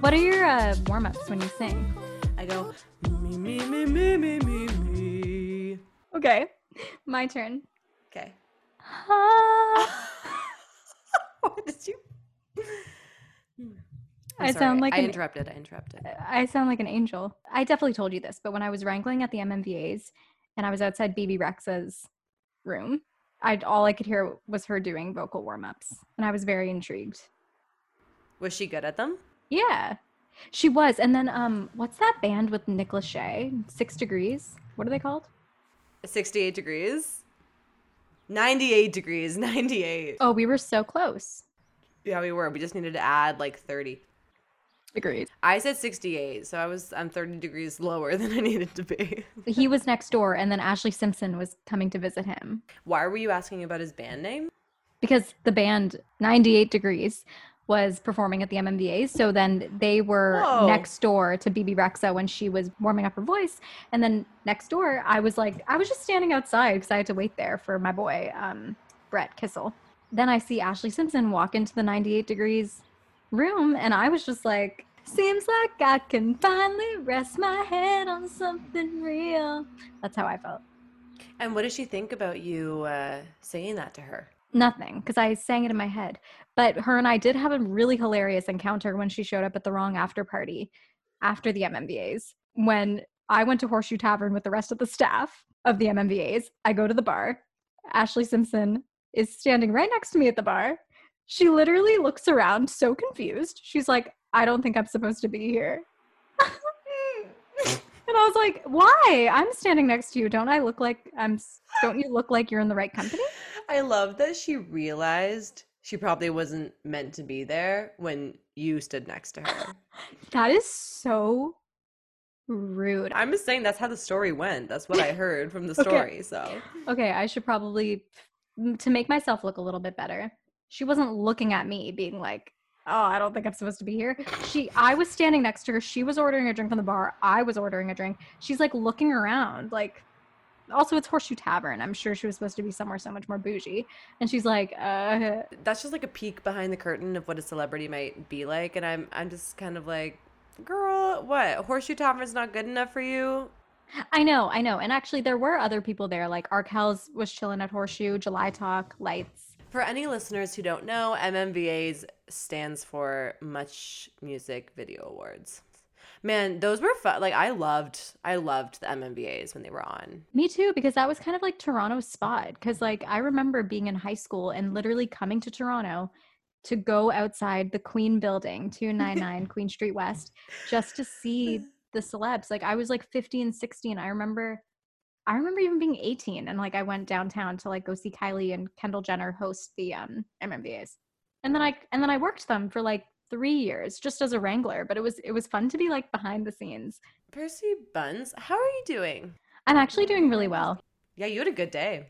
What are your uh, warm ups when you sing? I go, me, me, me, me, me, me, me. Okay, my turn. Okay. Ah. what did you? I'm I sorry. sound like I an- interrupted. I interrupted. I sound like an angel. I definitely told you this, but when I was wrangling at the MMVAs and I was outside Bebe Rexha's room, I all I could hear was her doing vocal warm ups, and I was very intrigued. Was she good at them? Yeah, she was. And then, um, what's that band with Nick Lachey? Six Degrees. What are they called? 68 degrees? 98 degrees. 98. Oh, we were so close. Yeah, we were. We just needed to add like 30. Degrees. I said 68, so I was I'm 30 degrees lower than I needed to be. He was next door, and then Ashlee Simpson was coming to visit him Why were you asking about his band name? because the band 98 Degrees was performing at the MMVAs. So then they were Whoa. next door to Bebe Rexha when she was warming up her voice. And then next door, I was like, I was just standing outside because I had to wait there for my boy, um, Brett Kissel. Then I see Ashlee Simpson walk into the 98 Degrees room, and I was just like, Seems like I can finally rest my head on something real. That's how I felt. And what did she think about you uh, saying that to her? Nothing, because I sang it in my head. But her and I did have a really hilarious encounter when she showed up at the wrong after party after the MMVAs. When I went to Horseshoe Tavern with the rest of the staff of the MMVAs, I go to the bar. Ashlee Simpson is standing right next to me at the bar. She literally looks around so confused. She's like, I don't think I'm supposed to be here. And I was like, "Why? I'm standing next to you. Don't I look like I'm don't you look like you're in the right company?" I love that she realized she probably wasn't meant to be there when you stood next to her. That is so rude. I'm just saying that's how the story went. That's what I heard from the Okay. story. So Okay, I should probably mm, to make myself look a little bit better. She wasn't looking at me being like, "Oh, I don't think I'm supposed to be here." She I was standing next to her. She was ordering a drink from the bar. I was ordering a drink. She's like looking around like also it's Horseshoe Tavern. I'm sure she was supposed to be somewhere so much more bougie. And she's like, "Uh, that's just like a peek behind the curtain of what a celebrity might be like. And I'm I'm just kind of like, girl, what? Horseshoe Tavern's not good enough for you? I know, I know. And actually there were other people there like Arkells was chilling at Horseshoe, July Talk, Lights. For any listeners who don't know, MMVAs stands for Much Music Video Awards. Man, those were fun. Like I loved, I loved the MMVAs when they were on. Me too, because that was kind of like Toronto's spot. Because like I remember being in high school and literally coming to Toronto to go outside the Queen Building, two nine nine Queen Street West, just to see the celebs. Like I was like 15, 16. I remember, I remember even being 18, and like I went downtown to like go see Kylie and Kendall Jenner host the um MMVAs, and then I and then I worked them for like three years just as a wrangler. But it was it was fun to be like behind the scenes. Percy Buns, how are you doing? I'm actually doing really well. Yeah, you had a good day.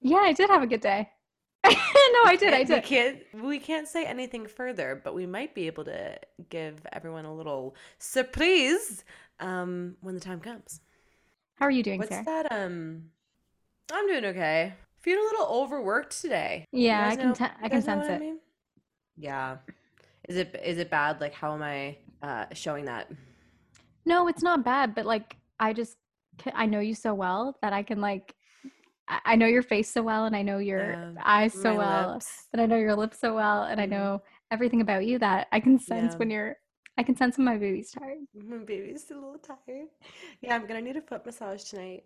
Yeah, I did have a good day. no, I did. I We did. can't we can't say anything further, but we might be able to give everyone a little surprise um when the time comes. How are you doing, What's Sarah? that? Um, I'm doing okay. Feel a little overworked today. Yeah, I can know- I can sense what I it. mean? Yeah. Is it is it bad? Like, how am I uh showing that? No, it's not bad, but like I just I know you so well that I can like I I know your face so well and I know your Yeah, eyes so well lips. and I know your lips so well and I Mhm. know everything about you that I can sense Yeah. when you're I can sense when my baby's tired. My baby's a little tired. Yeah, I'm gonna need a foot massage tonight.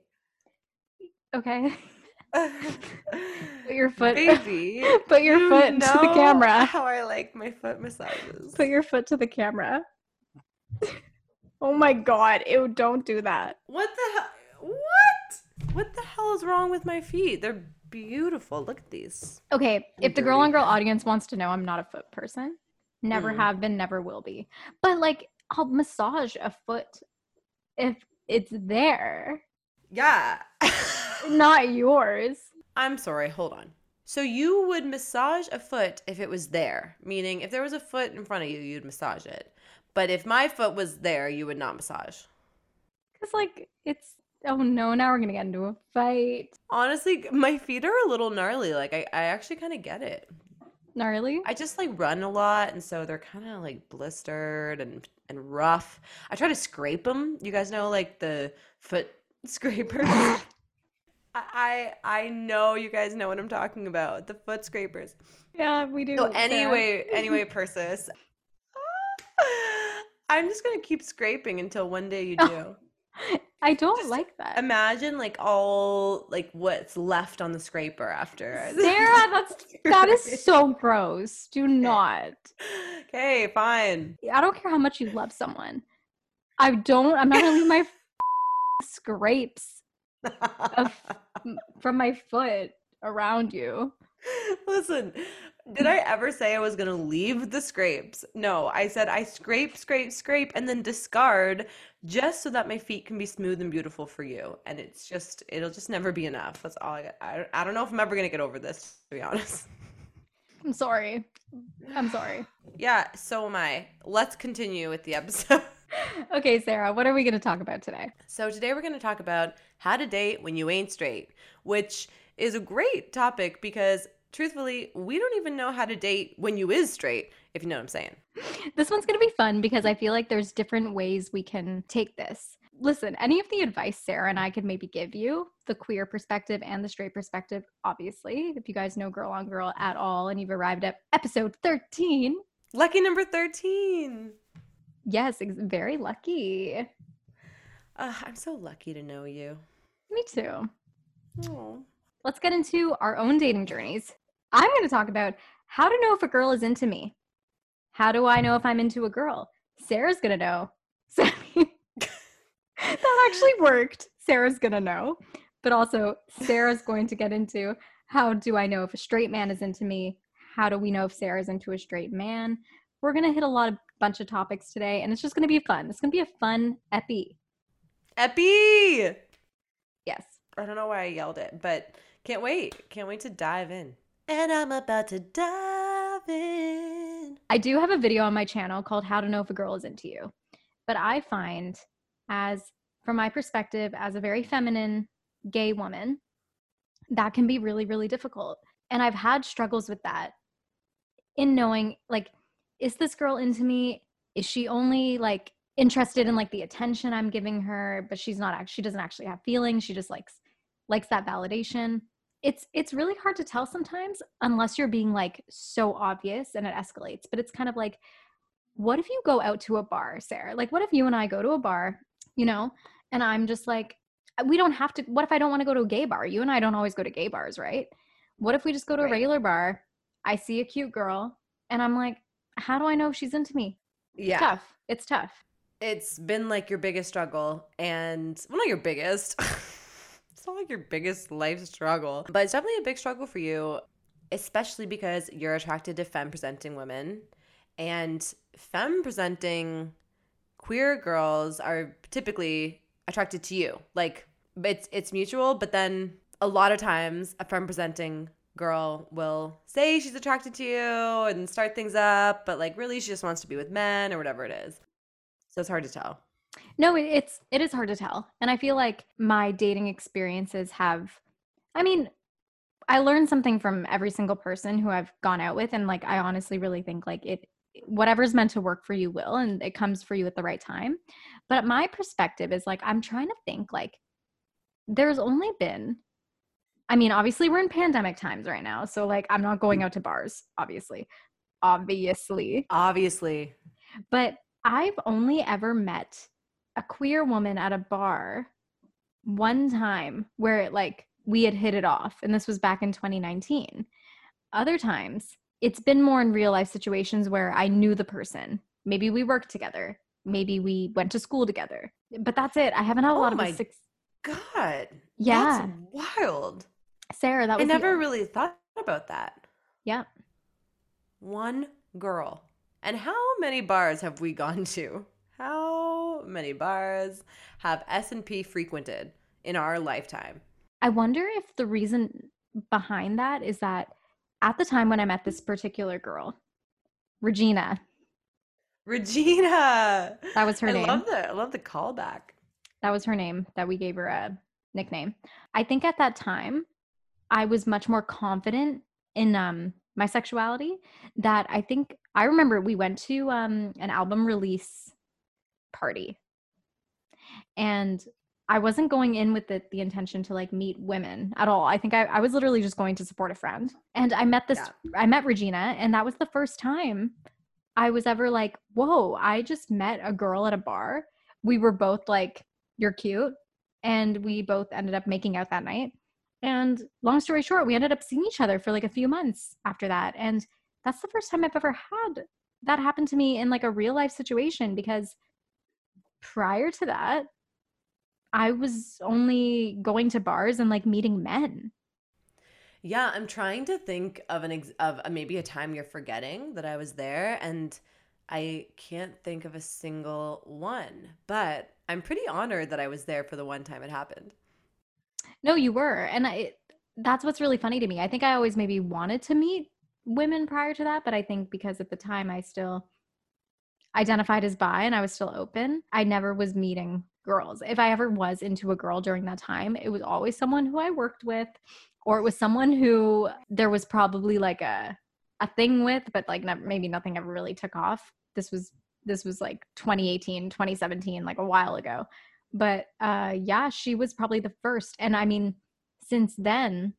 Okay. Put your foot Baby, put your you foot to the camera. How I like my foot massages. Put your foot to the camera. oh my god. Ew, don't do that. What the hell? What? What the hell is wrong with my feet? They're beautiful. Look at these. Okay, if the girl on girl audience wants to know, I'm not a foot person. Never Mm. have been, never will be. But like I'll massage a foot if it's there, Yeah. not yours. I'm sorry. Hold on. So you would massage a foot if it was there, meaning if there was a foot in front of you, you'd massage it. But if my foot was there, you would not massage. Cause like it's oh no, now we're gonna get into a fight. Honestly, my feet are a little gnarly. Like I, I actually kind of get it. Gnarly. I just like run a lot, and so they're kind of like blistered and and rough. I try to scrape them. You guys know like the foot scrapers. I I know you guys know what I'm talking about. The foot scrapers. Yeah, we do. So anyway, anyway, Persis. Ah, I'm just gonna keep scraping until one day you do. I don't Just like that. Imagine like all like what's left on the scraper after. Sarah, that's that is so gross. Do not. Okay, fine. I don't care how much you love someone. I don't. I'm not gonna leave my scrapes of, from my foot around you. Listen, did I ever say I was gonna leave the scrapes? No, I said I scrape, scrape, scrape, and then discard just so that my feet can be smooth and beautiful for you. And it's just, it'll just never be enough. That's all I got. I, I don't know if I'm ever gonna get over this, to be honest. I'm sorry. I'm sorry. Yeah, so am I. Let's continue with the episode. Okay, Sarah, what are we going to talk about today? So today we're going to talk about how to date when you ain't straight, which is a great topic because truthfully, we don't even know how to date when you is straight, if you know what I'm saying. This one's going to be fun because I feel like there's different ways we can take this. Listen, any of the advice Sarah and I could maybe give you, the queer perspective and the straight perspective, obviously, if you guys know Girl on Girl at all and you've arrived at episode 13, Lucky number 13. Yes, ex- very lucky. Uh, I'm so lucky to know you. Me too. Oh. Let's get into our own dating journeys. I'm going to talk about how to know if a girl is into me. How do I know if I'm into a girl? Sarah's going to know. That actually worked. Sarah's going to know. But also, Sarah's going to get into how do I know if a straight man is into me? How do we know if Sarah's into a straight man? We're going to hit a lot of bunch of topics today, and it's just going to be fun. It's going to be a fun epi. Epi! Yes. I don't know why I yelled it, but can't wait. Can't wait to dive in. And I'm about to dive in. I do have a video on my channel called How to Know If a Girl is Into You. But I find, as from my perspective, as a very feminine gay woman, that can be really, really difficult. And I've had struggles with that in knowing, like, is this girl into me? Is she only like interested in like the attention I'm giving her, but she's not actually, she doesn't actually have feelings. She just likes likes that validation it's it's really hard to tell sometimes unless you're being like so obvious and it escalates but it's kind of like what if you go out to a bar sarah like what if you and i go to a bar you know and i'm just like we don't have to what if i don't want to go to a gay bar you and i don't always go to gay bars right what if we just go to a Right. regular bar i see a cute girl and i'm like how do i know if she's into me Yeah. tough it's tough It's been like your biggest struggle, and well, not your biggest. it's not like your biggest life struggle, but it's definitely a big struggle for you, especially because you're attracted to femme presenting women, and femme presenting queer girls are typically attracted to you. Like it's it's mutual, but then a lot of times a femme presenting girl will say she's attracted to you and start things up, but like really she just wants to be with men or whatever it is. So it's hard to tell. No, it's it is hard to tell, and I feel like my dating experiences have. I mean, I learned something from every single person who I've gone out with, and like I honestly really think like it, whatever's meant to work for you will, and it comes for you at the right time. But my perspective is like I'm trying to think like there's only been. I mean, obviously we're in pandemic times right now, so like I'm not going mm. out to bars, obviously, obviously, Obviously. but I've only ever met a queer woman at a bar one time where it like we had hit it off and this was back in 2019 other times it's been more in real life situations where i knew the person maybe we worked together maybe we went to school together but that's it i haven't had a Oh lot of my six God. Yeah. That's wild. Sarah that I was the- never really thought about that. yeah One girl. And how many bars have we gone to? How many bars have S&P frequented in our lifetime? I wonder if the reason behind that is that at the time when I met this particular girl, Regina, Regina. that was her name. I name. love the I love the callback. that was her name that we gave her a nickname. I think at that time I was much more confident in um my sexuality that I think I remember we went to um an album release party. And I wasn't going in with the, the intention to like meet women at all. I think I, I was literally just going to support a friend. And I met this I met Regina and that was the first time I was ever like, whoa, I just met a girl at a bar. We were both like, you're cute. And we both ended up making out that night. And long story short, we ended up seeing each other for like a few months after that. And that's the first time I've ever had that happen to me in like a real life situation because prior to that, I was only going to bars and like meeting men. Yeah, I'm trying to think of an ex- of a, maybe a time you're forgetting that I was there and I can't think of a single one. But I'm pretty honored that I was there for the one time it happened. No, you were. And I that's what's really funny to me. I think I always maybe wanted to meet women prior to that, but I think because at the time I still identified as bi and I was still open, I never was meeting girls. If I ever was into a girl during that time, it was always someone who I worked with or it was someone who there was probably like a a thing with, but like maybe nothing ever really took off. This was this was like 2018, 2017, like a while ago. But uh yeah, she was probably the first. And I mean, since then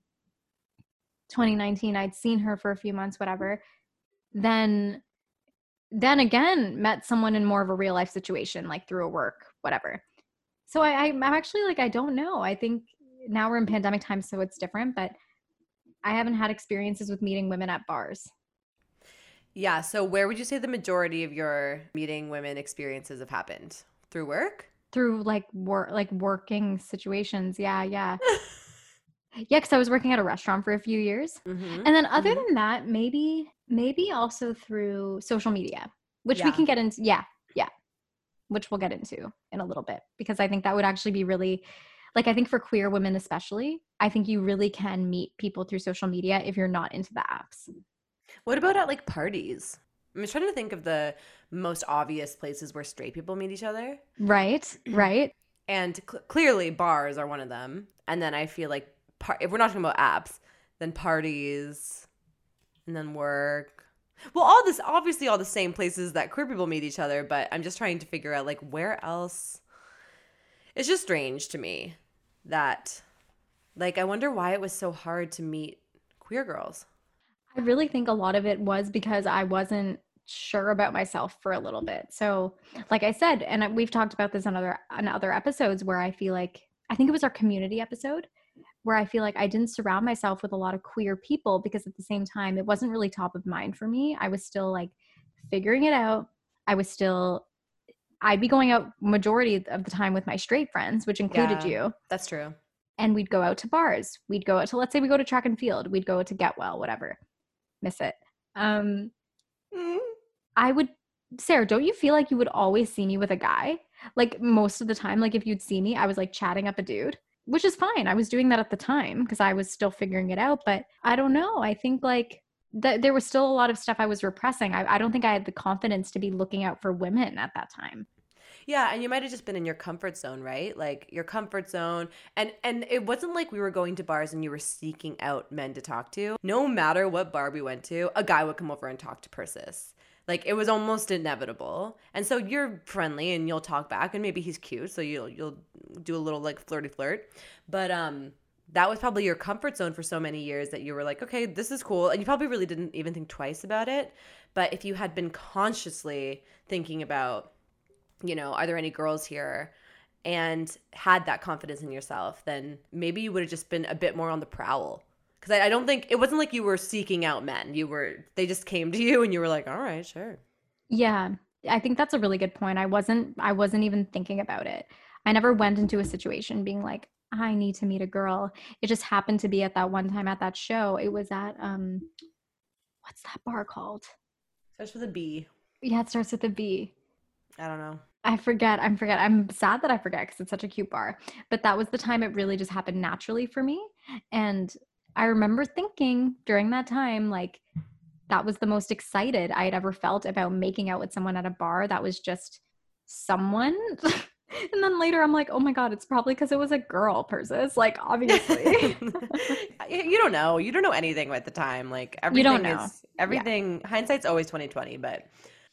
2019 I'd seen her for a few months whatever. Then then again met someone in more of a real life situation like through a work whatever. So I I'm actually like I don't know. I think now we're in pandemic time so it's different, but I haven't had experiences with meeting women at bars. Yeah, so where would you say the majority of your meeting women experiences have happened? Through work? Through like work like working situations yeah yeah yeah because i was working at a restaurant for a few years Mm-hmm. and then other Mhm. than that maybe maybe also through social media which we can get into yeah yeah which we'll get into in a little bit because i think that would actually be really like i think for queer women especially i think you really can meet people through social media if you're not into the apps What about at like parties? I'm just trying to think of the most obvious places where straight people meet each other. right right And cl- clearly, bars are one of them. And then I feel like par- if we're not talking about apps, then parties, and then work. Well, all this obviously all the same places that queer people meet each other. But I'm just trying to figure out like where else. It's just strange to me that, like, I wonder why it was so hard to meet queer girls. I really think a lot of it was because I wasn't sure about myself for a little bit. So, like I said, and we've talked about this on other on other episodes where I feel like I think it was our community episode where I feel like I didn't surround myself with a lot of queer people because at the same time it wasn't really top of mind for me. I was still like figuring it out. I was still I'd be going out majority of the time with my straight friends, which included Yeah. you That's true. and we'd go out to bars. We'd go out to let's say we go to track and field. We'd go to Get Well, whatever. Miss it. Um, I would Sarah, don't you feel like you would always see me with a guy? Like most of the time, like if you'd see me, I was like chatting up a dude, which is fine. I was doing that at the time because I was still figuring it out. But I don't know. I think like that there was still a lot of stuff I was repressing. I, I don't think I had the confidence to be looking out for women at that time. Yeah, and you might have just been in your comfort zone, right? Like your comfort zone. And and it wasn't like we were going to bars and you were seeking out men to talk to. No matter what bar we went to, a guy would come over and talk to Persis. Like it was almost inevitable. And so you're friendly and you'll talk back and maybe he's cute, so you'll you'll do a little like flirty flirt. But um that was probably your comfort zone for so many years that you were like, okay, this is cool. And you probably really didn't even think twice about it. But if you had been consciously thinking about you know, are there any girls here? And had that confidence in yourself, then maybe you would have just been a bit more on the prowl. Because I, I don't think it wasn't like you were seeking out men. You were, they just came to you and you were like, all right, sure. Yeah. I think that's a really good point. I wasn't I wasn't even thinking about it. I never went into a situation being like, I need to meet a girl. It just happened to be at that one time at that show. It was at um what's that bar called? Starts with a B. Yeah, it starts with a B. I don't know. I forget. I'm forget. I'm sad that I forget because it's such a cute bar. But that was the time it really just happened naturally for me. And I remember thinking during that time, like, that was the most excited I had ever felt about making out with someone at a bar that was just someone. and then later I'm like, oh my God, it's probably because it was a girl, Persis. Like, obviously. you don't know. You don't know anything at the time. Like everything you don't know. is everything hindsight's always twenty twenty, but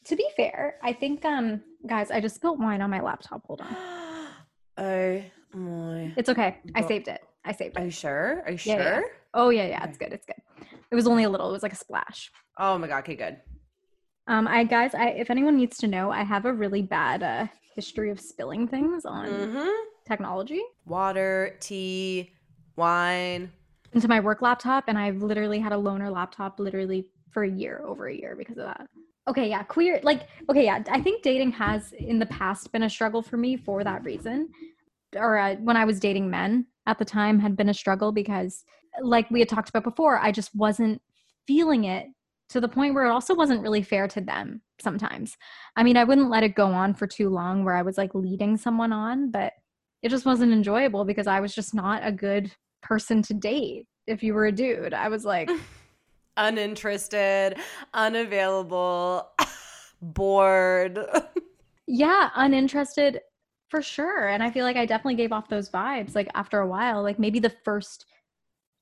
to be fair, I think um guys, I just spilled wine on my laptop. Hold on. oh my It's okay. I saved it. I saved Are you sure? Are you Yeah, sure? yeah, Oh yeah, yeah, Okay. it's good. It's good. It was only a little. It was like a splash. Oh my god, okay, good. Um, I guys, I if anyone needs to know, I have a really bad uh history of spilling things on Mm-hmm. technology Water, tea, wine. into my work laptop, and I've literally had a loaner laptop literally for a year, over a year because of that. Okay, yeah, queer. Like, okay, yeah, I think dating has in the past been a struggle for me for that reason. Or uh, when I was dating men at the time had been a struggle because, like we had talked about before, I just wasn't feeling it to the point where it also wasn't really fair to them sometimes. I mean, I wouldn't let it go on for too long where I was like leading someone on, but it just wasn't enjoyable because I was just not a good person to date if you were a dude. I was like, Uninterested, unavailable, bored. yeah, uninterested for sure. And I feel like I definitely gave off those vibes like after a while. Like maybe the first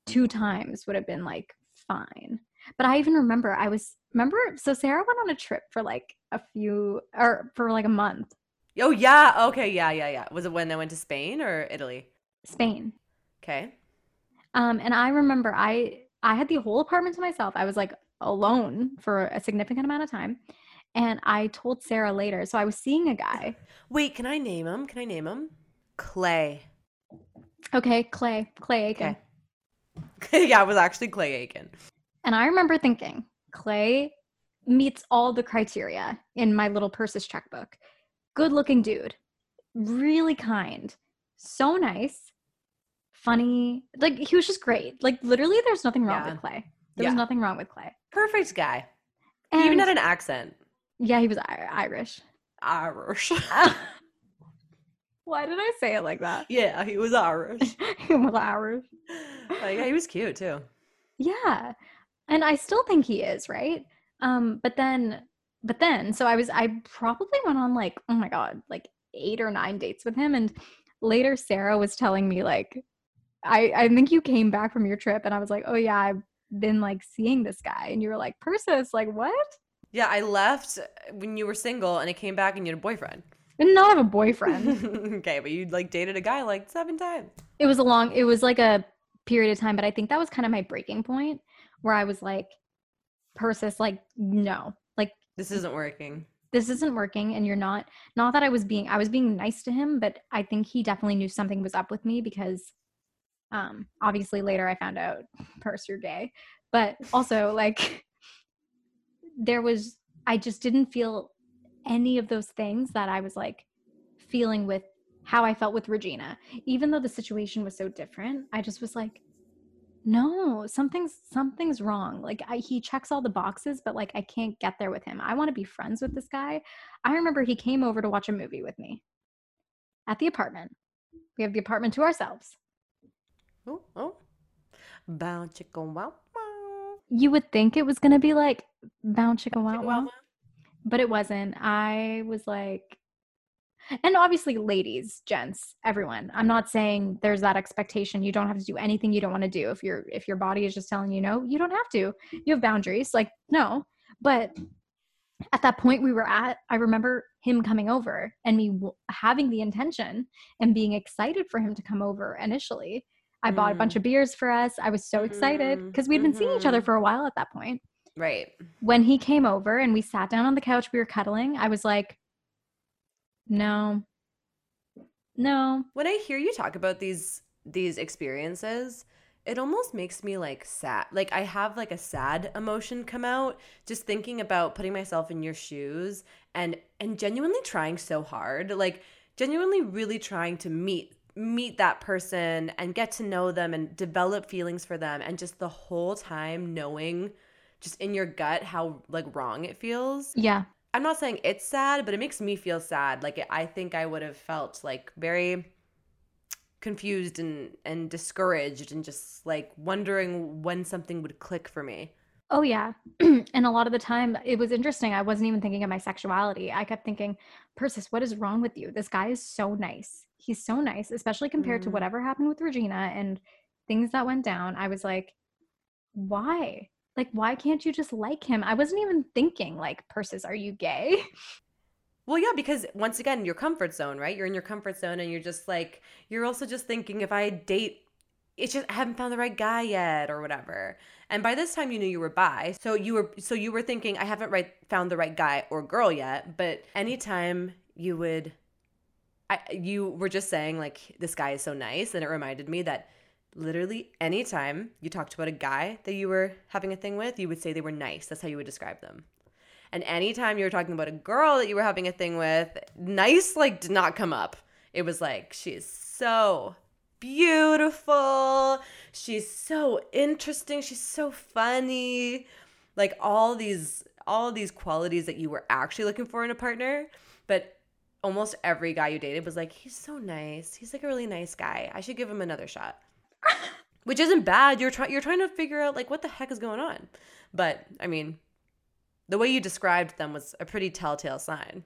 two times would have been like fine. But I even remember I was remember so Sarah went on a trip for like a few or for like a month. oh yeah, okay, yeah, yeah, yeah. Was it when I went to Spain or Italy? Spain. Okay. Um, and I remember I I had the whole apartment to myself. I was like alone for a significant amount of time. And I told Sarah later. So I was seeing a guy. Wait, can I name him? Can I name him? Clay. Okay, Clay, Clay Aiken. Okay. yeah, it was actually Clay Aiken. And I remember thinking, Clay meets all the criteria in my little Persis checkbook. Good looking dude, really kind, so nice, funny. Like, he was just great. Like, literally, there's nothing wrong Yeah. with Clay. There Yeah. was nothing wrong with Clay. Perfect guy. He And even had an accent. yeah, he was Irish. Irish. Why did I say it like that? yeah, he was Irish. he was Irish. Like, yeah, he was cute too. Yeah. And I still think he is, right? Um, but then but then so I was I probably went on like, oh my god, like eight or nine dates with him. And later Sarah was telling me like I I think you came back from your trip and I was like, Oh yeah, I've been like seeing this guy. And you were like, Persis, like what? Yeah, I left when you were single and I came back and you had a boyfriend. I did not have a boyfriend. okay, but you like dated a guy like seven times. it was a long it was like a period of time, but I think that was kind of my breaking point where I was like, Persis, like, no. Like This isn't working. this isn't working and you're not not that i was being i was being nice to him but i think he definitely knew something was up with me because um obviously later i found out you're gay but also like there was i just didn't feel any of those things that i was like feeling with how i felt with regina. Even though the situation was so different i just was like no something's something's wrong. Like I, he checks all the boxes but like i can't get there with him. I want to be friends with this guy. I remember he came over to watch a movie with me at the apartment. We have the apartment to ourselves Oh, oh. Bow chicka wow wow. you would think it was going to be like bound chicken wow wow but it wasn't. I was like and obviously ladies gents everyone. I'm not saying there's that expectation. You don't have to do anything you don't want to do if your if your body is just telling you no you don't have to. You have boundaries. Like no. But at that point we were at i remember him coming over and me w- having the intention and being excited for him to come over initially i bought a bunch Mm. of beers for us i was so excited because we'd been seeing each other mhm. for a while at that point Right. when he came over and we sat down on the couch we were cuddling i was like No. No. When I hear you talk about these these experiences, it almost makes me like sad. Like I have like a sad emotion come out just thinking about putting myself in your shoes and and genuinely trying so hard. Like genuinely really trying to meet meet that person and get to know them and develop feelings for them and just the whole time knowing just in your gut how like wrong it feels. Yeah. I'm not saying it's sad, but it makes me feel sad. Like I think I would have felt like very confused and and discouraged and just like wondering when something would click for me. Oh yeah. and a lot of the time it was interesting. I wasn't even thinking of my sexuality. I kept thinking, Persis, what is wrong with you? This guy is so nice. He's so nice, especially compared Mm. to whatever happened with Regina and things that went down. I was like, why? Like, why can't you just like him? I wasn't even thinking, like, Persis, are you gay? Well, yeah, because once again, your comfort zone, right? You're in your comfort zone and you're just like, you're also just thinking if I date, it's just, I haven't found the right guy yet or whatever. And by this time, you knew you were bi. So you were, so you were thinking, I haven't right, found the right guy or girl yet. But anytime you would, I, you were just saying, like, this guy is so nice. And it reminded me that literally anytime you talked about a guy that you were having a thing with, you would say they were nice. That's how you would describe them. And anytime you were talking about a girl that you were having a thing with, nice like did not come up. It was like she's so beautiful. She's so interesting. She's so funny. Like all these all these qualities that you were actually looking for in a partner, but almost every guy you dated was like he's so nice. He's like a really nice guy. I should give him another shot. Which isn't bad. You're trying you're trying to figure out like what the heck is going on. But I mean, the way you described them was a pretty telltale sign.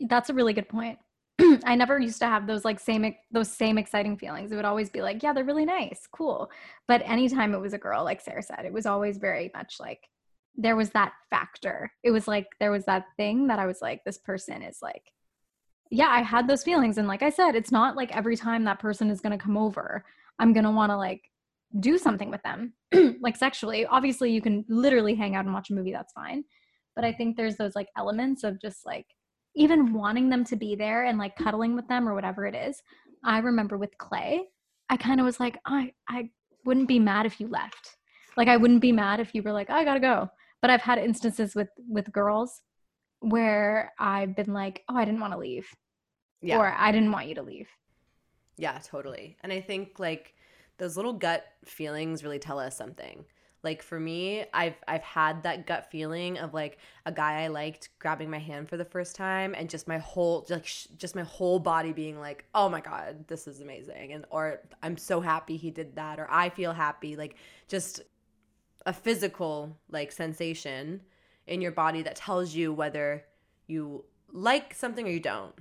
That's a really good point. I never used to have those like same those same exciting feelings. It would always be like, yeah, they're really nice, cool. But anytime it was a girl, like Sarah said, it was always very much like there was that factor. It was like there was that thing that I was like, this person is like, yeah, I had those feelings. And like I said, it's not like every time that person is gonna come over, I'm gonna want to like do something with them, like sexually. Obviously, you can literally hang out and watch a movie. That's fine. But I think there's those like elements of just like even wanting them to be there and like cuddling with them or whatever it is. I remember with Clay, I kind of was like, I I wouldn't be mad if you left. Like I wouldn't be mad if you were like, I gotta go. But I've had instances with with girls where I've been like, oh, I didn't want to leave, Yeah. or I didn't want you to leave. yeah, totally. And I think like those little gut feelings really tell us something. Like for me, I've I've had that gut feeling of like a guy I liked grabbing my hand for the first time and just my whole like sh- just my whole body being like, "Oh my god, this is amazing." And or I'm so happy he did that or I feel happy like just a physical like sensation in your body that tells you whether you like something or you don't.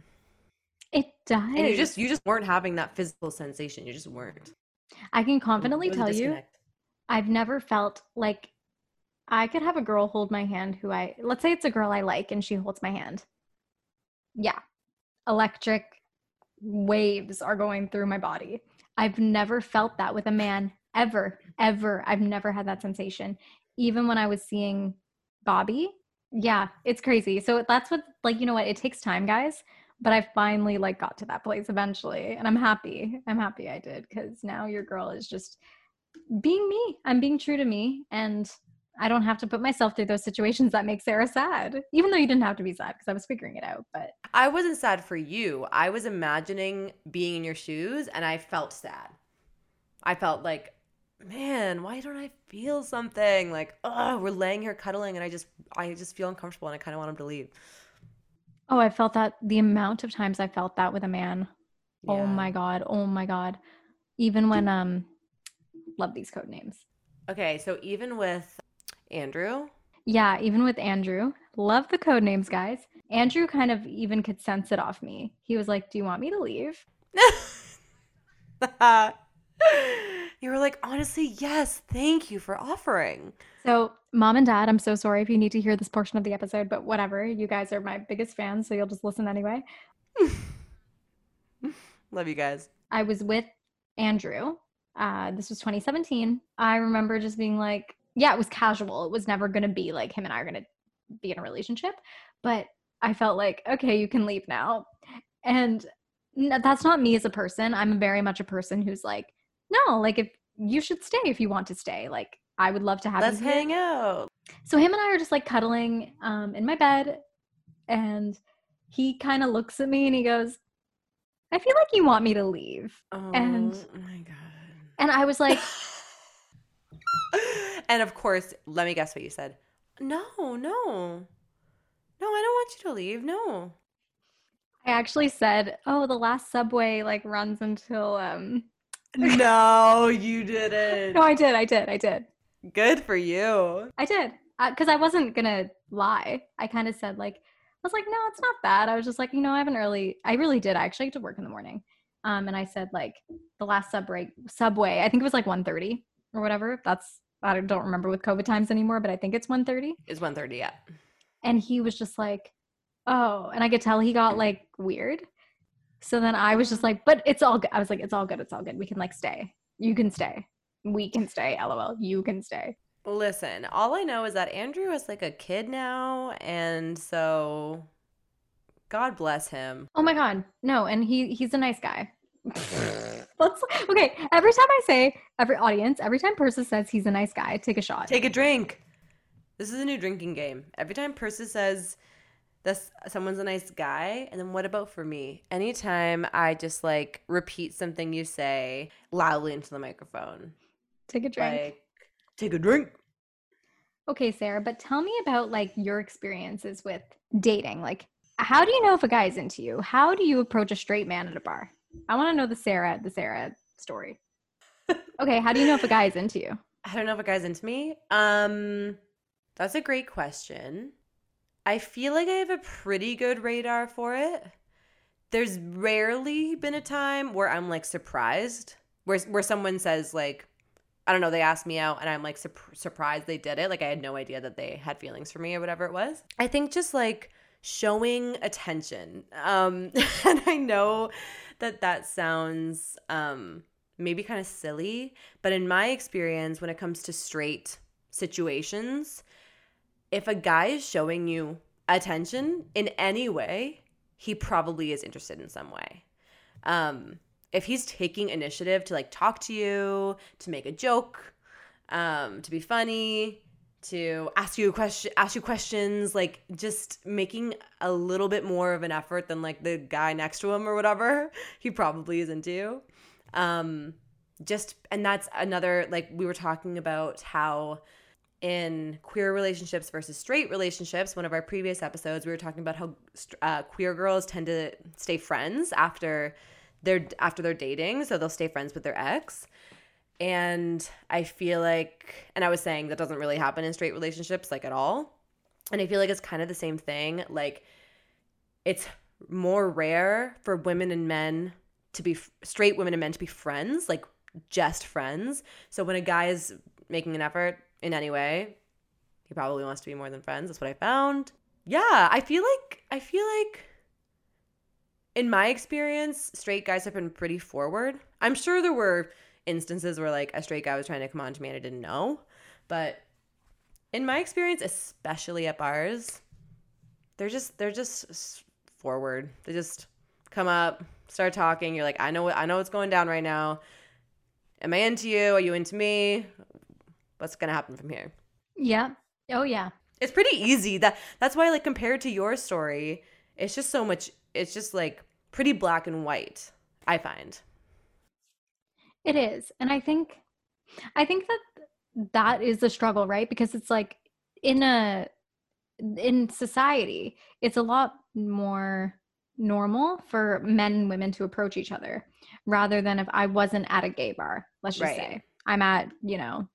It does. And you just you just weren't having that physical sensation. You just weren't. I can confidently tell you. I've never felt like I could have a girl hold my hand who I, let's say it's a girl I like and she holds my hand. Yeah. Electric waves are going through my body. I've never felt that with a man ever, ever. I've never had that sensation. Even when I was seeing Bobby. Yeah, it's crazy. So that's what, like, you know what? It takes time, guys. But I finally like got to that place eventually, and I'm happy. I'm happy I did because now your girl is just being me. I'm being true to me and I don't have to put myself through those situations that make Sarah sad. Even though you didn't have to be sad because I was figuring it out, but I wasn't sad for you. I was imagining being in your shoes and I felt sad. I felt like, man, why don't I feel something? Like, oh, we're laying here cuddling and I just I just feel uncomfortable and I kind of want him to leave. Oh, I felt that the amount of times I felt that with a man. Oh my god. Oh my god. Even when um love these code names. Okay, so even with Andrew, Yeah, even with Andrew. Love the code names, guys. Andrew kind of even could sense it off me. He was like, "Do you want me to leave?" you were like, honestly, yes, thank you for offering. So, mom and dad, I'm so sorry if you need to hear this portion of the episode, but whatever. You guys are my biggest fans, so you'll just listen anyway. Love you guys. I was with Andrew. Uh, this was 2017. I remember just being like, yeah, it was casual. It was never going to be like him and I are going to be in a relationship. But I felt like, okay, you can leave now. And that's not me as a person. I'm very much a person who's like, no, like if you should stay if you want to stay. Like I would love to have Let's here. hang out. So him and I are just like cuddling um, in my bed, and he kind of looks at me and he goes, "I feel like you want me to leave." Oh And- my god. And I was like, and of course, let me guess what you said. No, no. No, I don't want you to leave. No. I actually said, "Oh, the last subway like runs until." um No, you didn't. No, I did, I did, I did, Good for you. I did, because I wasn't gonna lie. I kind of said like, I was like, "No, it's not bad." I was just like, you know, I have an early. I really did. I actually get to work in the morning, um, and I said like the last subway subway. I think it was like 1.30 or whatever. That's I don't remember with COVID times anymore, but I think it's 1.30. It's 1.30, yeah. and he was just like oh and i could tell he got like weird so then i was just like but it's all good. I was like it's all good. It's all good. We can like stay. You can stay. We can stay. Lol. You can stay. Listen, all I know is that Andrew is like a kid now, and so God bless him. oh my god. No and he he's a nice guy. Let's, okay. Every time i say every audience every time persis says he's a nice guy take a shot. Take a drink. This is a new drinking game. Every time Persis says this someone's a nice guy, and then what about for me? Anytime I just like repeat something you say loudly into the microphone. take a drink Like take a drink. okay sarah but tell me about like your experiences with dating like how do you know if a guy's into you how do you approach a straight man at a bar i want to know the sarah the sarah story okay how do you know if a guy's into you I don't know if a guy's into me. Um, that's a great question. I feel like I have a pretty good radar for it. There's rarely been a time where I'm like surprised, where where someone says like, I don't know, they asked me out and I'm like sur- surprised they did it. Like I had no idea that they had feelings for me or whatever it was. I think just like showing attention. Um, and I know that that sounds um maybe kind of silly, but in my experience, when it comes to straight situations, if a guy is showing you attention in any way, he probably is interested in some way. Um, if he's taking initiative to like talk to you, to make a joke, um, to be funny, to ask you a question, ask you questions, like just making a little bit more of an effort than like the guy next to him or whatever, he probably is into you um just and that's another like we were talking about how in queer relationships versus straight relationships one of our previous episodes we were talking about how uh, queer girls tend to stay friends after they're after they're dating. So they'll stay friends with their ex. And i feel like and i was saying that doesn't really happen in straight relationships like at all. And i feel like it's kind of the same thing. Like it's more rare for women and men to be straight women and men to be friends, like just friends. So when a guy is making an effort in any way, he probably wants to be more than friends. That's what I found. Yeah, I feel like I feel like in my experience, straight guys have been pretty forward. I'm sure there were instances where like a straight guy was trying to come on to me and I didn't know, but in my experience, especially at bars, they're just they're just forward. They just come up, start talking. You're like, I know what I know what's going down right now. Am I into you? Are you into me? What's gonna happen from here? yeah oh yeah It's pretty easy. That that's why like compared to your story, it's just so much it's just like pretty black and white, I find. It is. And I think I think that that is the struggle, right? Because it's like in a in society, it's a lot more normal for men and women to approach each other rather than if I wasn't at a gay bar, let's just Right. say. I'm at, you know,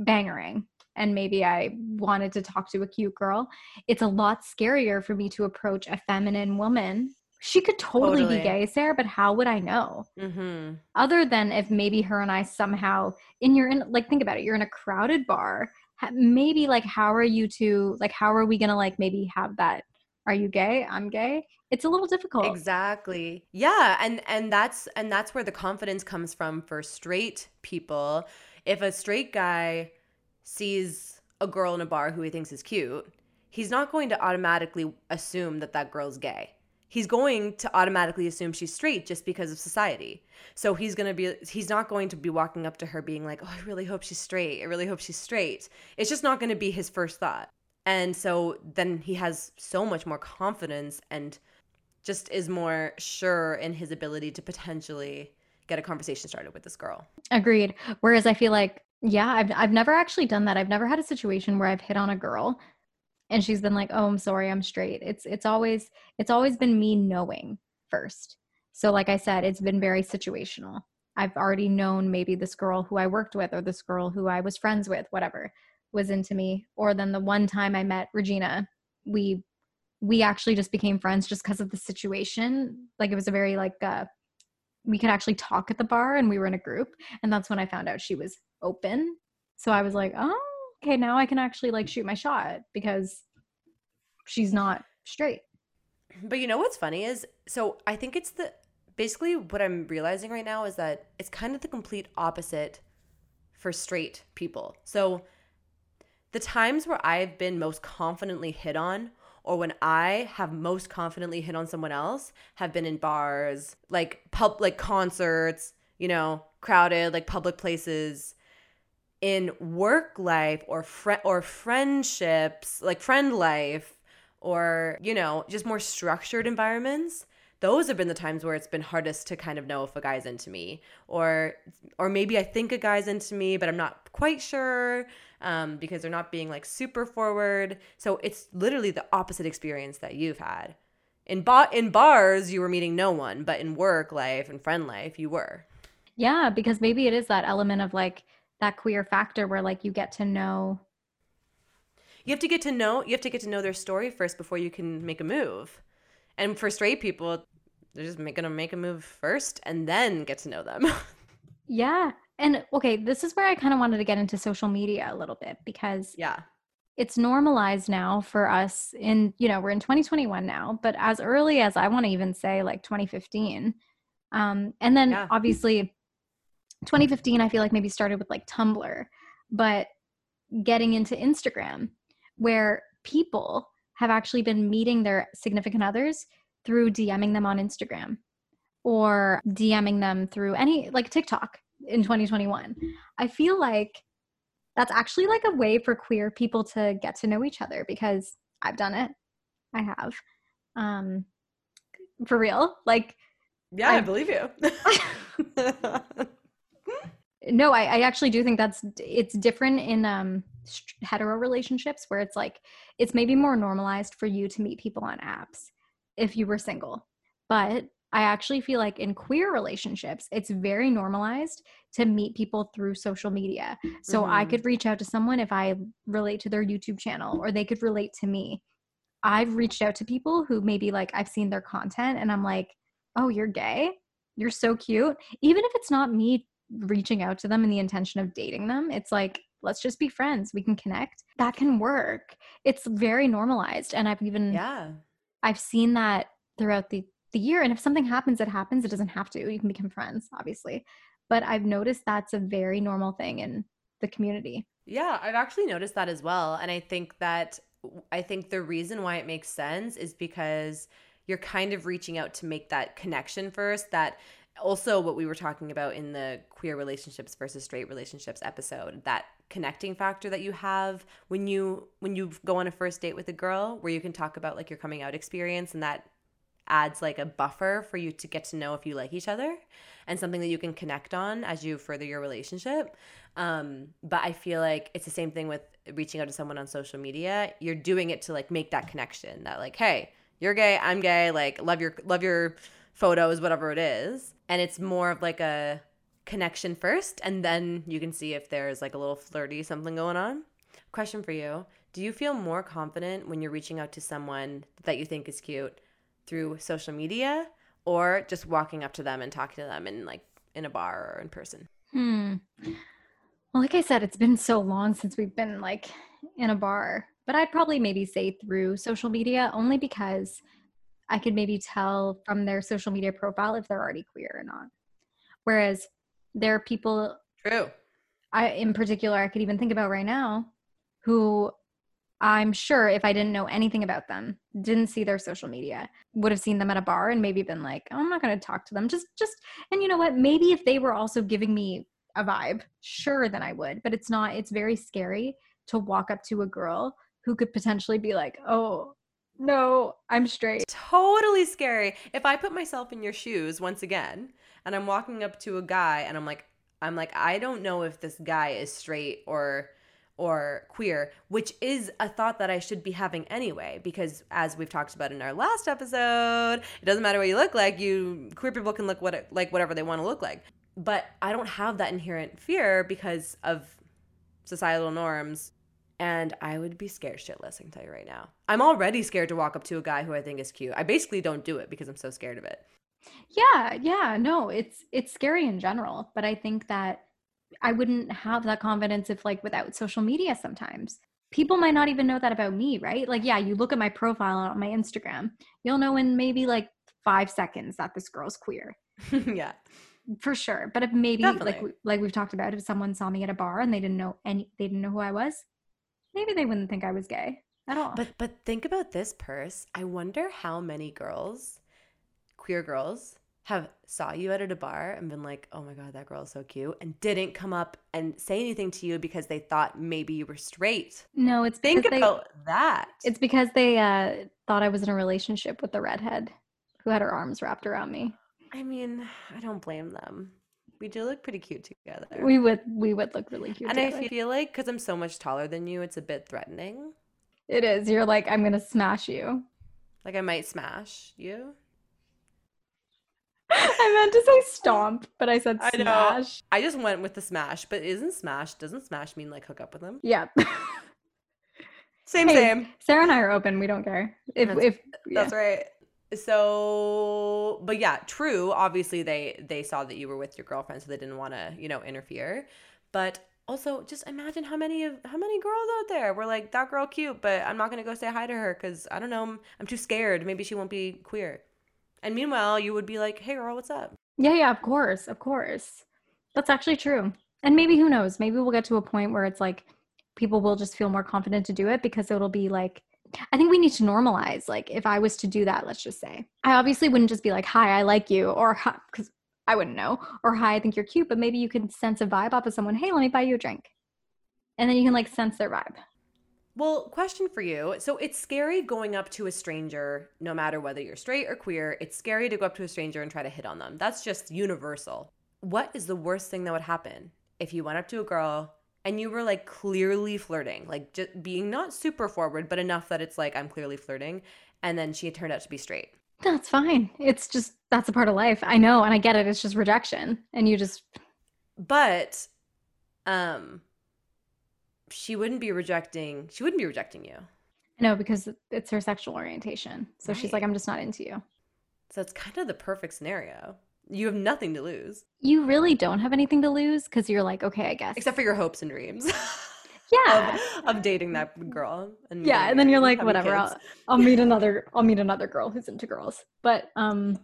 bangering and maybe I wanted to talk to a cute girl. It's a lot scarier for me to approach a feminine woman. She could totally, Totally. be gay, Sarah, but how would I know? Mm-hmm. other than if maybe her and I somehow in you're in like think about it you're in a crowded bar maybe like how are you two like how are we gonna like maybe have that are you gay I'm gay it's a little difficult Exactly. Yeah, and and that's and that's where the confidence comes from for straight people. If a straight guy sees a girl in a bar who he thinks is cute, he's not going to automatically assume that that girl's gay. he's going to automatically assume she's straight just because of society. So he's going to be he's not going to be walking up to her being like, "Oh, I really hope she's straight. I really hope she's straight." It's just not going to be his first thought. And so then he has so much more confidence and just is more sure in his ability to potentially get a conversation started with this girl. Agreed. Whereas I feel like yeah, I've I've never actually done that. I've never had a situation where I've hit on a girl and she's been like, "Oh, I'm sorry, I'm straight." It's it's always it's always been me knowing first. So like I said, it's been very situational. I've already known maybe this girl who I worked with or this girl who I was friends with, whatever, was into me. Or then the one time I met Regina, we we actually just became friends just because of the situation. Like it was a very like uh we could actually talk at the bar and we were in a group and that's when I found out she was open. So I was like, "Oh, okay, now I can actually like shoot my shot because she's not straight. But you know what's funny is so I think it's the basically what I'm realizing right now is that it's kind of the complete opposite for straight people. So the times where I've been most confidently hit on or when I have most confidently hit on someone else have been in bars, like pub like concerts, you know, crowded like public places. In work life or fr- or friendships, like friend life or, you know, just more structured environments, those have been the times where it's been hardest to kind of know if a guy's into me or or maybe I think a guy's into me, but I'm not quite sure um, because they're not being like super forward. So it's literally the opposite experience that you've had. In ba- in bars, you were meeting no one, but in work life and friend life, you were. Yeah, because maybe it is that element of like that queer factor where like you get to know you have to get to know you have to get to know their story first before you can make a move and for straight people they're just gonna make a move first and then get to know them yeah and okay this is where i kind of wanted to get into social media a little bit because yeah it's normalized now for us in you know we're in 2021 now but as early as i want to even say like 2015 um and then yeah. obviously 2015 i feel like maybe started with like tumblr but getting into instagram where people have actually been meeting their significant others through dming them on instagram or dming them through any like tiktok in 2021 i feel like that's actually like a way for queer people to get to know each other because i've done it. I have. Um for real? Like yeah i, I believe you. No I, I actually do think that's it's different in um hetero relationships where it's like it's maybe more normalized for you to meet people on apps if you were single but i actually feel like in queer relationships it's very normalized to meet people through social media so mm-hmm. i could reach out to someone if i relate to their youtube channel or they could relate to me i've reached out to people who maybe like i've seen their content and i'm like oh you're gay you're so cute even if it's not me reaching out to them in the intention of dating them. It's like, let's just be friends. We can connect. That can work. It's very normalized. And I've even, yeah, I've seen that throughout the, the year. And if something happens, it happens. It doesn't have to. You can become friends, obviously. But I've noticed that's a very normal thing in the community. Yeah, I've actually noticed that as well. And I think that, I think the reason why it makes sense is because you're kind of reaching out to make that connection first that also what we were talking about in the queer relationships versus straight relationships episode that connecting factor that you have when you when you go on a first date with a girl where you can talk about like your coming out experience and that adds like a buffer for you to get to know if you like each other and something that you can connect on as you further your relationship. Um, but i feel like it's the same thing with reaching out to someone on social media. You're doing it to like make that connection that like hey you're gay i'm gay like love your love your photos whatever it is and it's more of like a connection first and then you can see if there's like a little flirty something going on. Question for you. Do you feel more confident when you're reaching out to someone that you think is cute through social media or just walking up to them and talking to them in like in a bar or in person? Hmm. Well like i said it's been so long since we've been like in a bar but i'd probably maybe say through social media only because I could maybe tell from their social media profile if they're already queer or not. Whereas there are people True. I in particular I could even think about right now who I'm sure if I didn't know anything about them, didn't see their social media, would have seen them at a bar and maybe been like, oh, I'm not going to talk to them. Just, just, and you know what? Maybe if they were also giving me a vibe, sure, then I would. But it's not, it's very scary to walk up to a girl who could potentially be like, oh, no, I'm straight. Totally scary. If I put myself in your shoes once again and I'm walking up to a guy and I'm like, I'm like, I don't know if this guy is straight or or queer, which is a thought that I should be having anyway, because as we've talked about in our last episode, it doesn't matter what you look like. You queer people can look what like whatever they want to look like. But I don't have that inherent fear because of societal norms. And I would be scared shitless, I can tell you right now. I'm already scared to walk up to a guy who I think is cute. I basically don't do it because I'm so scared of it. Yeah, yeah, no, it's it's scary in general, but I think that I wouldn't have that confidence if like without social media sometimes. People might not even know that about me, right? Like yeah, you look at my profile on my Instagram, you'll know in maybe like 5 seconds that this girl's queer. yeah. For sure. But if maybe Definitely. like like we've talked about if someone saw me at a bar and they didn't know any they didn't know who I was, maybe they wouldn't think I was gay at all. But but think about this purse. I wonder how many girls, queer girls, have saw you at a bar and been like, "Oh my god, that girl is so cute," and didn't come up and say anything to you because they thought maybe you were straight. no, it's Think because they, that. it's because they uh, thought I was in a relationship with the redhead who had her arms wrapped around me. I mean, I don't blame them. We do look pretty cute together. We would we would look really cute. and I feel like because I'm so much taller than you, it's a bit threatening. It is. You're like, I'm gonna smash you. Like I might smash you. I meant to say stomp, but I said I know. smash. I just went with the smash, but isn't smash? Doesn't smash mean like hook up with him? Yeah. Same, Hey, same. Sarah and I are open. We don't care. If That's- if yeah. That's right. So, but yeah, true. Obviously, they they saw that you were with your girlfriend, so they didn't want to, you know, interfere. But also, just imagine how many of how many girls out there were like that girl cute, but I'm not gonna go say hi to her because I don't know, I'm, I'm too scared. Maybe she won't be queer. And meanwhile, you would be like, "Hey, girl, what's up?" Yeah, yeah, of course, of course. That's actually true. And maybe who knows? Maybe we'll get to a point where it's like people will just feel more confident to do it because it'll be like I think we need to normalize like if I was to do that, let's just say. I obviously wouldn't just be like, "Hi, I like you," or cuz I wouldn't know, or "Hi, I think you're cute," but maybe you can sense a vibe off of someone, "Hey, let me buy you a drink." And then you can like sense their vibe. Well, question for you. So it's scary going up to a stranger, no matter whether you're straight or queer. It's scary to go up to a stranger and try to hit on them. That's just universal. What is the worst thing that would happen if you went up to a girl and you were like clearly flirting, like just being not super forward, but enough that it's like I'm clearly flirting, and then she turned out to be straight? That's fine. It's just that's a part of life. I know and I get it. It's just rejection. And you just But, um, she wouldn't be rejecting. She wouldn't be rejecting you. no because it's her sexual orientation. So she's like I'm just not into you. So it's kind of the perfect scenario. You have nothing to lose You really don't have anything to lose cuz you're like, okay, I guess. except for your hopes and dreams. yeah. of, of dating that girl. And yeah, and then you're like whatever. I'll, I'll meet another I'll meet another girl who's into girls. But um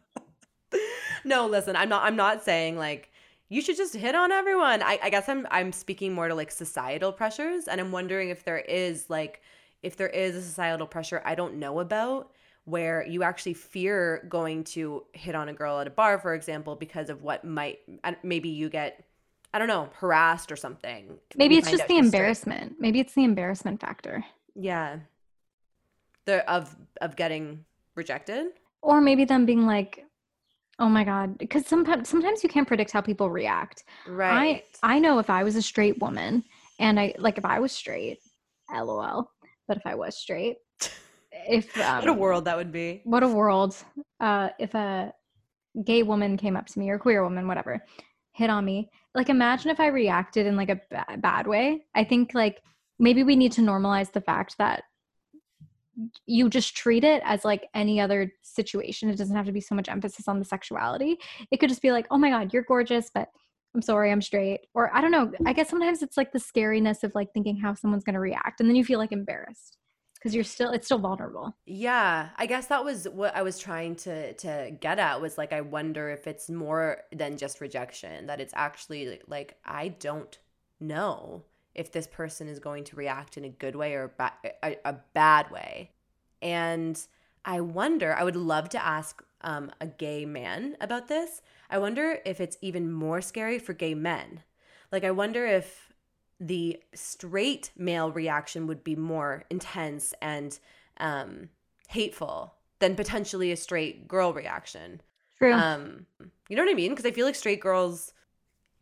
no, listen, I'm not. I'm not saying like you should just hit on everyone. I, I guess I'm. I'm speaking more to like societal pressures, and I'm wondering if there is like if there is a societal pressure I don't know about where you actually fear going to hit on a girl at a bar, for example, because of what might maybe you get. I don't know, harassed or something. maybe it's just the she's straight. embarrassment. Maybe it's the embarrassment factor. Yeah. The of of getting rejected. Or maybe them being like, "Oh my god," because sometimes sometimes you can't predict how people react. Right. I I know if I was a straight woman and I like if I was straight, lol. But if I was straight, if um, what a world that would be. what a world. Uh, if a gay woman came up to me or queer woman, whatever, hit on me, like imagine if I reacted in like a bad way. I think like maybe we need to normalize the fact that you just treat it as like any other situation. It doesn't have to be so much emphasis on the sexuality. It could just be like, oh my God, you're gorgeous, but I'm sorry, I'm straight. Or I don't know. I guess sometimes it's like the scariness of like thinking how someone's going to react. And then you feel like embarrassed because you're still, it's still vulnerable. Yeah, I guess that was what I was trying to to get at was like I wonder if it's more than just rejection that it's actually like I don't know if this person is going to react in a good way or a, ba- a, a bad way. And I wonder, I would love to ask um, a gay man about this. I wonder if it's even more scary for gay men. Like, I wonder if the straight male reaction would be more intense and um, hateful than potentially a straight girl reaction. True. Um, you know what I mean? Because I feel like straight girls,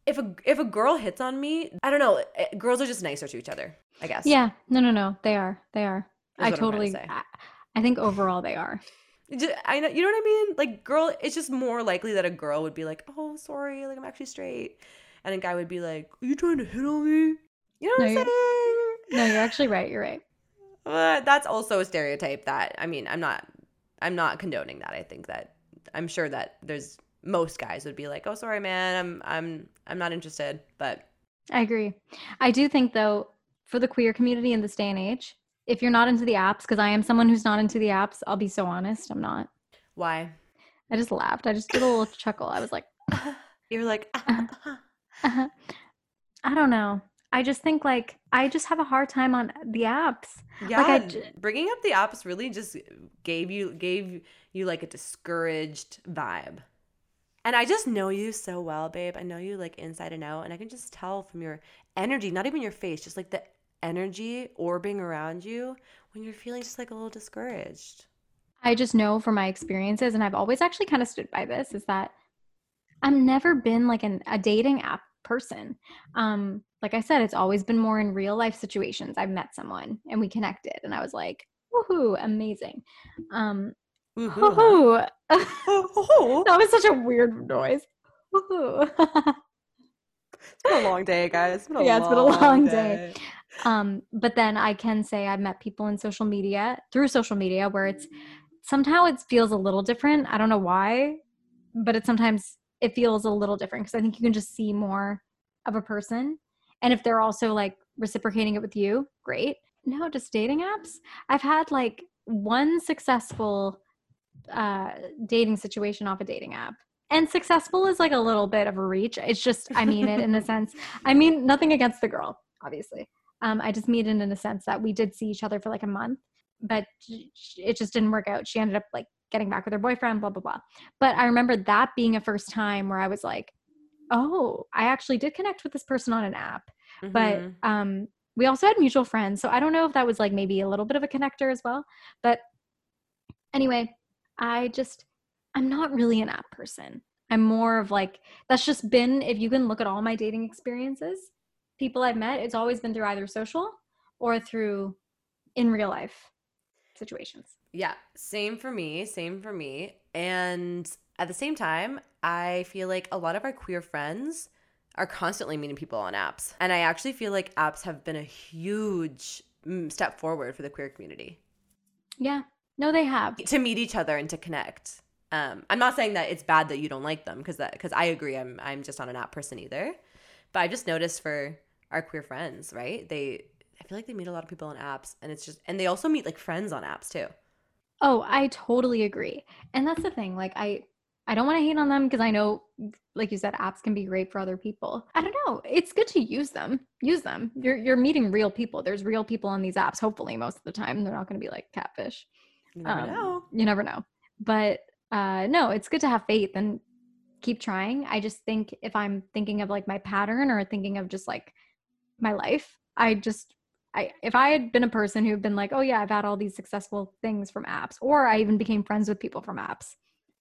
if a if a girl hits on me, I don't know. eh, Girls are just nicer to each other. I guess. yeah. No, no, no. They are. They are. I what to totally. I, I think overall they are. I know. You know what I mean? Like, girl, it's just more likely that a girl would be like, "Oh, sorry, like I'm actually straight," and a guy would be like, "Are you trying to hit on me?" You know what No, I'm you're- saying? No, you're actually right. You're right. Uh, that's also a stereotype that I mean, I'm not I'm not condoning that. I think that I'm sure that there's most guys would be like, "Oh, sorry, man. I'm I'm I'm not interested." But I agree. I do think though, for the queer community in this day and age, if you're not into the apps, because I am someone who's not into the apps, I'll be so honest, I'm not. why? I just laughed. I just did a little chuckle. I was like, You're like, uh-huh. I don't know. I just think like I just have a hard time on the apps. yeah. like I j- bringing up the apps really just gave you gave you like a discouraged vibe. And I just know you so well, babe. I know you like inside and out, and I can just tell from your energy, not even your face, just like the energy orbiting around you when you're feeling just like a little discouraged. I just know from my experiences, and I've always actually kind of stood by this, is that I've never been like an, a dating app person. Um, like I said, it's always been more in real life situations. I've met someone and we connected, and I was like, woohoo, amazing. Um, woohoo. that was such a weird noise. Woohoo. It's been a long day, guys. It's been a Yeah, it's been a long day. day. um, but then I can say I've met people in social media through social media where it's somehow it feels a little different. I don't know why, but it sometimes it feels a little different because I think you can just see more of a person. And if they're also like reciprocating it with you, great. No, just dating apps. I've had like one successful uh dating situation off a dating app. And successful is like a little bit of a reach. It's just I mean it in the sense I mean nothing against the girl, obviously. Um, I just mean it in a sense that we did see each other for like a month, but it just didn't work out. She ended up like getting back with her boyfriend, blah blah blah. But I remember that being a first time where I was like, oh, I actually did connect with this person on an app. But Mhm. um, we also had mutual friends, so I don't know if that was like maybe a little bit of a connector as well. But anyway, I just I'm not really an app person. I'm more of like that's just been if you can look at all my dating experiences, people I've met, it's always been through either social or through in real life situations. Yeah, same for me, same for me. And at the same time, I feel like a lot of our queer friends are constantly meeting people on apps. And I actually feel like apps have been a huge mm, step forward for the queer community Yeah. No, they have. to meet each other and to connect. Um, I'm not saying that it's bad that you don't like them because that because I agree I'm I'm just not an app person either. But I've just noticed for our queer friends, right? They I feel like they meet a lot of people on apps and it's just and they also meet like friends on apps too. Oh, I totally agree. And that's the thing. Like I I don't want to hate on them because I know like you said apps can be great for other people. I don't know. It's good to use them. Use them. You're you're meeting real people. There's real people on these apps hopefully most of the time. They're not going to be like catfish. You never Um, know. You never know. But uh no, it's good to have faith and keep trying. I just think if I'm thinking of like my pattern or thinking of just like my life, I just I if I had been a person who'd been like, "Oh yeah, I've had all these successful things from apps," or I even became friends with people from apps.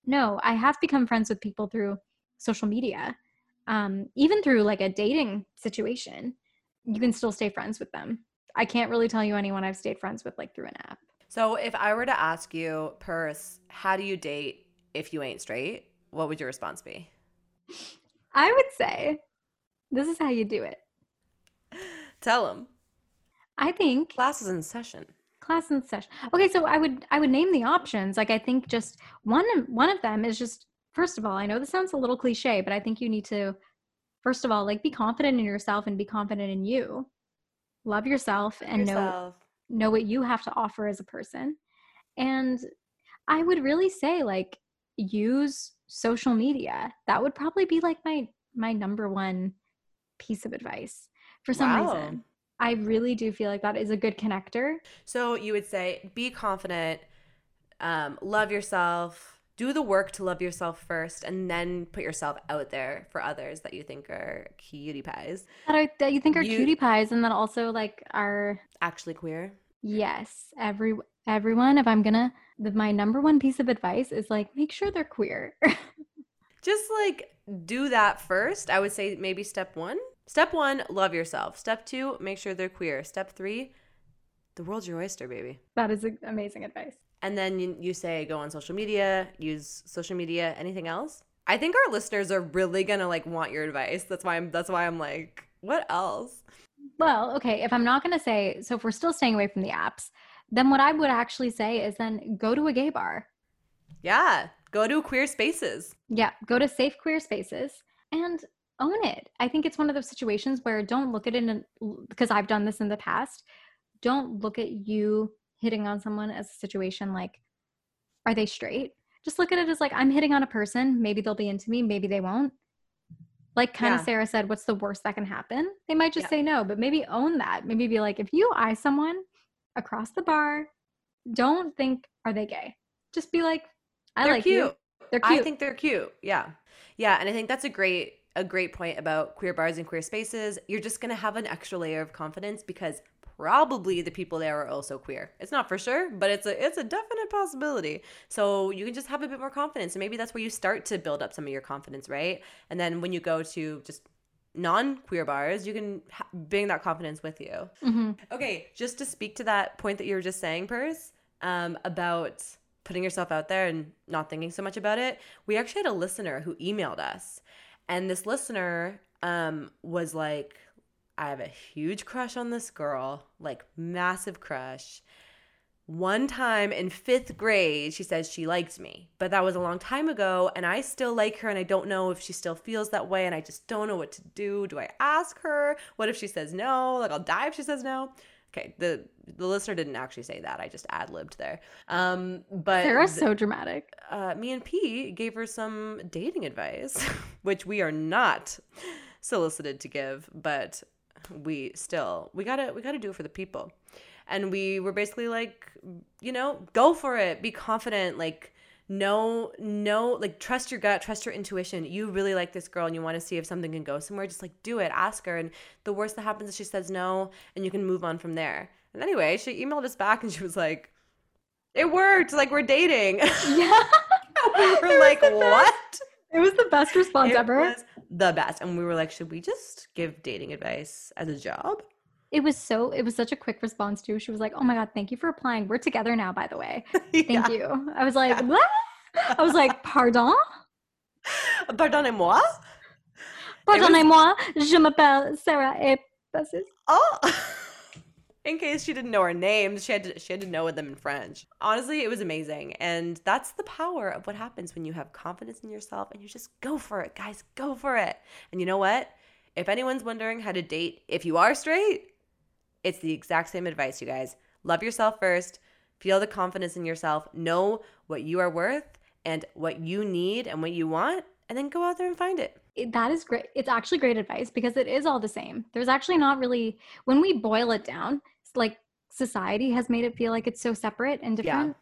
No, I have become friends with people through social media. Um even through like a dating situation, you can still stay friends with them. I can't really tell you anyone I've stayed friends with like through an app. So if I were to ask you, Purse, how do you date if you ain't straight? What would your response be? I would say this is how you do it. Tell them. I think Class is in session. class in session. Okay, so I would I would name the options. Like I think just one of one of them is just first of all, I know this sounds a little cliche, but I think you need to first of all like be confident in yourself and be confident in you. Love yourself and know know what you have to offer as a person. And I would really say like use social media. That would probably be like my my number one piece of advice for some Wow. reason. I really do feel like that is a good connector. So you would say be confident, um, love yourself, do the work to love yourself first, and then put yourself out there for others that you think are cutie pies. That, are, that you think are You- cutie pies, and then also like are Actually queer. yes, every everyone. If I'm gonna, the, my number one piece of advice is like make sure they're queer. Just like do that first. I would say maybe step one. Step one, love yourself. Step two, make sure they're queer. Step three, the world's your oyster, baby. that is amazing advice. And then you, you say go on social media, use social media, anything else? I think our listeners are really gonna like want your advice. That's why I'm that's why I'm like, what else? Well, okay, if I'm not to say, so if we're still staying away from the apps, then what I would actually say is then go to a gay bar. Yeah. Go to queer spaces. Yeah, go to safe queer spaces and own it. I think it's one of those situations where don't look at it because I've done this in the past. Don't look at you hitting on someone as a situation like, are they straight? Just look at it as like, I'm hitting on a person. Maybe they'll be into me, maybe they won't. Like kind Yeah. of Sarah said, what's the worst that can happen? They might just Yeah. say no, but maybe own that. Maybe be like, if you eye someone across the bar, don't think, are they gay? Just be like, I They're like cute. you. They're cute. I think they're cute. Yeah. Yeah, and I think that's a great a great point about queer bars and queer spaces. You're just going to have an extra layer of confidence because probably the people there are also queer. It's not for sure, but it's a it's a definite possibility. So you can just have a bit more confidence and maybe that's where you start to build up some of your confidence, right? And then when you go to just non-queer bars, you can ha- bring that confidence with you. Mhm. Okay, just to speak to that point that you were just saying, Purse, um, about putting yourself out there and not thinking so much about it, we actually had a listener who emailed us. And this listener um, was like, I have a huge crush on this girl, like massive crush. One time in fifth grade, she says she liked me, but that was a long time ago, and I still like her, and I don't know if she still feels that way, and I just don't know what to do. Do I ask her? What if she says no? Like, I'll die if she says no. Okay, the the listener didn't actually say that. I just ad libbed there. Um, but Sarah's th- so dramatic. uh, me and P gave her some dating advice, which we are not solicited to give, but we still we gotta we gotta do it for the people. And we were basically like, you know, go for it, be confident, like no no like trust your gut trust your intuition you really like this girl and you want to see if something can go somewhere just like do it ask her and the worst that happens is she says no and you can move on from there and anyway she emailed us back and she was like it worked like we're dating Yeah. we were like, best. what? It was the best response It ever. was the best. And we were like, should we just give dating advice as a job? It was so it was such a quick response too. She was like, "Oh my god, thank you for applying. We're together now, by the way. Thank Yeah. you." I was like. "What?" I was like, "Pardon? Pardonnez-moi. Pardonnez-moi. Je m'appelle Sarah et Bassis." Oh. In case she didn't know our names, she had to, she had to know them in French. Honestly, it was amazing. And that's the power of what happens when you have confidence in yourself and you just go for it, guys. Go for it. And you know what? If anyone's wondering how to date, if you are straight, it's the exact same advice, you guys. Love yourself first, feel the confidence in yourself, know what you are worth and what you need and what you want, and then go out there and find it. It- That is great. It's actually great advice because it is all the same. There's actually not really when we boil it down, it's like society has made it feel like it's so separate and Yeah. different.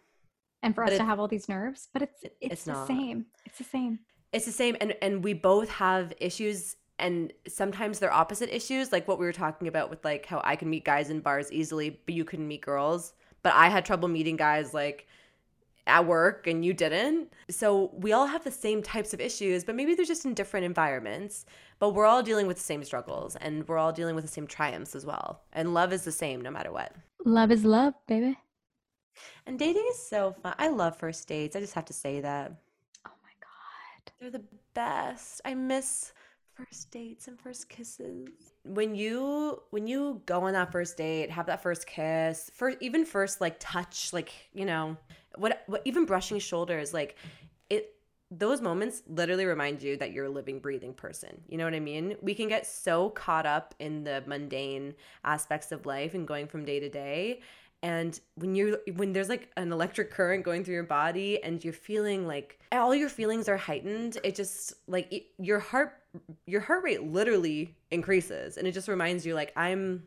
And for But us to have all these nerves, but it's it's, it's the not. same. It's the same. It's the same and and we both have issues and sometimes they're opposite issues like what we were talking about with like how I can meet guys in bars easily but you couldn't meet girls. But I had trouble meeting guys like at work and you didn't. So we all have the same types of issues but maybe they're just in different environments. But we're all dealing with the same struggles and we're all dealing with the same triumphs as well. And love is the same no matter what. Love is love, baby. and dating is so fun. I love first dates. I just have to say that. Oh my god. They're the best. I miss first dates and first kisses. When you when you go on that first date, have that first kiss, first even first like touch, like, you know, what what even brushing shoulders, like it those moments literally remind you that you're a living breathing person. You know what I mean? We can get so caught up in the mundane aspects of life and going from day to day and when you're when there's like an electric current going through your body and you're feeling like all your feelings are heightened it just like it, your heart your heart rate literally increases and it just reminds you like i'm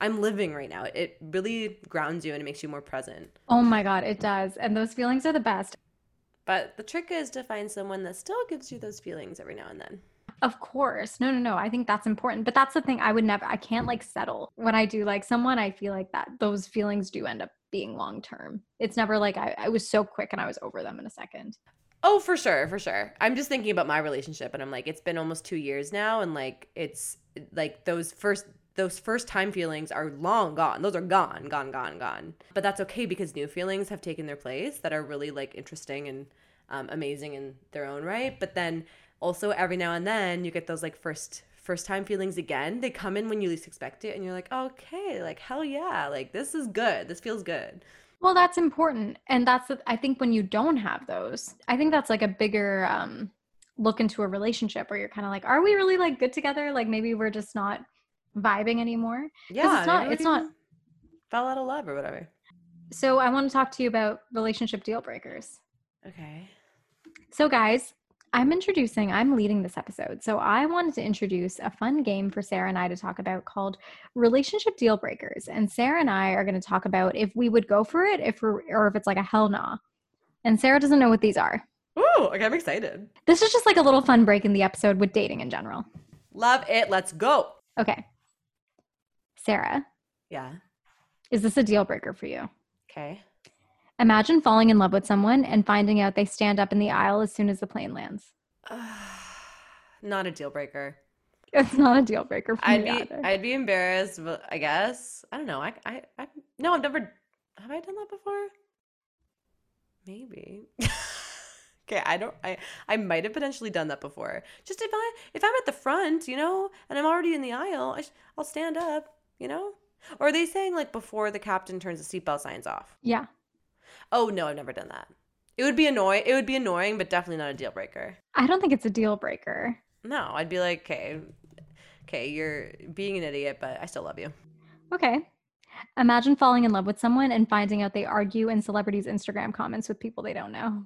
I'm living right now. It really grounds you and it makes you more present. Oh my God, it does. And those feelings are the best. But the trick is to find someone that still gives you those feelings every now and then. Of course. No, no, no. I think that's important. But that's the thing. I would never, I can't like settle. When I do like someone, I feel like that those feelings do end up being long term. It's never like I, I was so quick and I was over them in a second. Oh, for sure, for sure. I'm just thinking about my relationship and I'm like, it's been almost two years now. And like, it's like those first those first time feelings are long gone. Those are gone, gone, gone, gone. But that's okay because new feelings have taken their place that are really like interesting and um, amazing in their own right. But then also every now and then you get those like first first time feelings again. They come in when you least expect it, and you're like, okay, like hell yeah, like this is good. This feels good. Well, that's important, and that's I think when you don't have those, I think that's like a bigger um, look into a relationship where you're kind of like, are we really like good together? Like maybe we're just not vibing anymore. Yeah, it's not. It's not. Fell out of love or whatever. So I want to talk to you about relationship deal breakers. Okay. So guys, I'm introducing. I'm leading this episode, so I wanted to introduce a fun game for Sarah and I to talk about called relationship deal breakers. And Sarah and I are going to talk about if we would go for it, if we're, or if it's like a hell nah. And Sarah doesn't know what these are. Ooh, okay, I'm excited. This is just like a little fun break in the episode with dating in general. Love it. Let's go. Okay. Sarah. Yeah. Is this a deal breaker for you? Okay. Imagine falling in love with someone and finding out they stand up in the aisle as soon as the plane lands. not a deal breaker. It's not a deal breaker for I'd me be either. I'd be embarrassed, but I guess I don't know. I I I no, I've never. Have I done that before? Maybe. okay, I don't. I I might have potentially done that before. Just if I if I'm at the front, you know, and I'm already in the aisle, I sh- I'll stand up, you know. Or are they saying like before the captain turns the seatbelt signs off? yeah. Oh no, I've never done that. It would be annoying. It would be annoying, but definitely not a deal breaker. I don't think it's a deal breaker. No, I'd be like, okay, okay, you're being an idiot, but I still love you. Okay. Imagine falling in love with someone and finding out they argue in celebrities' Instagram comments with people they don't know.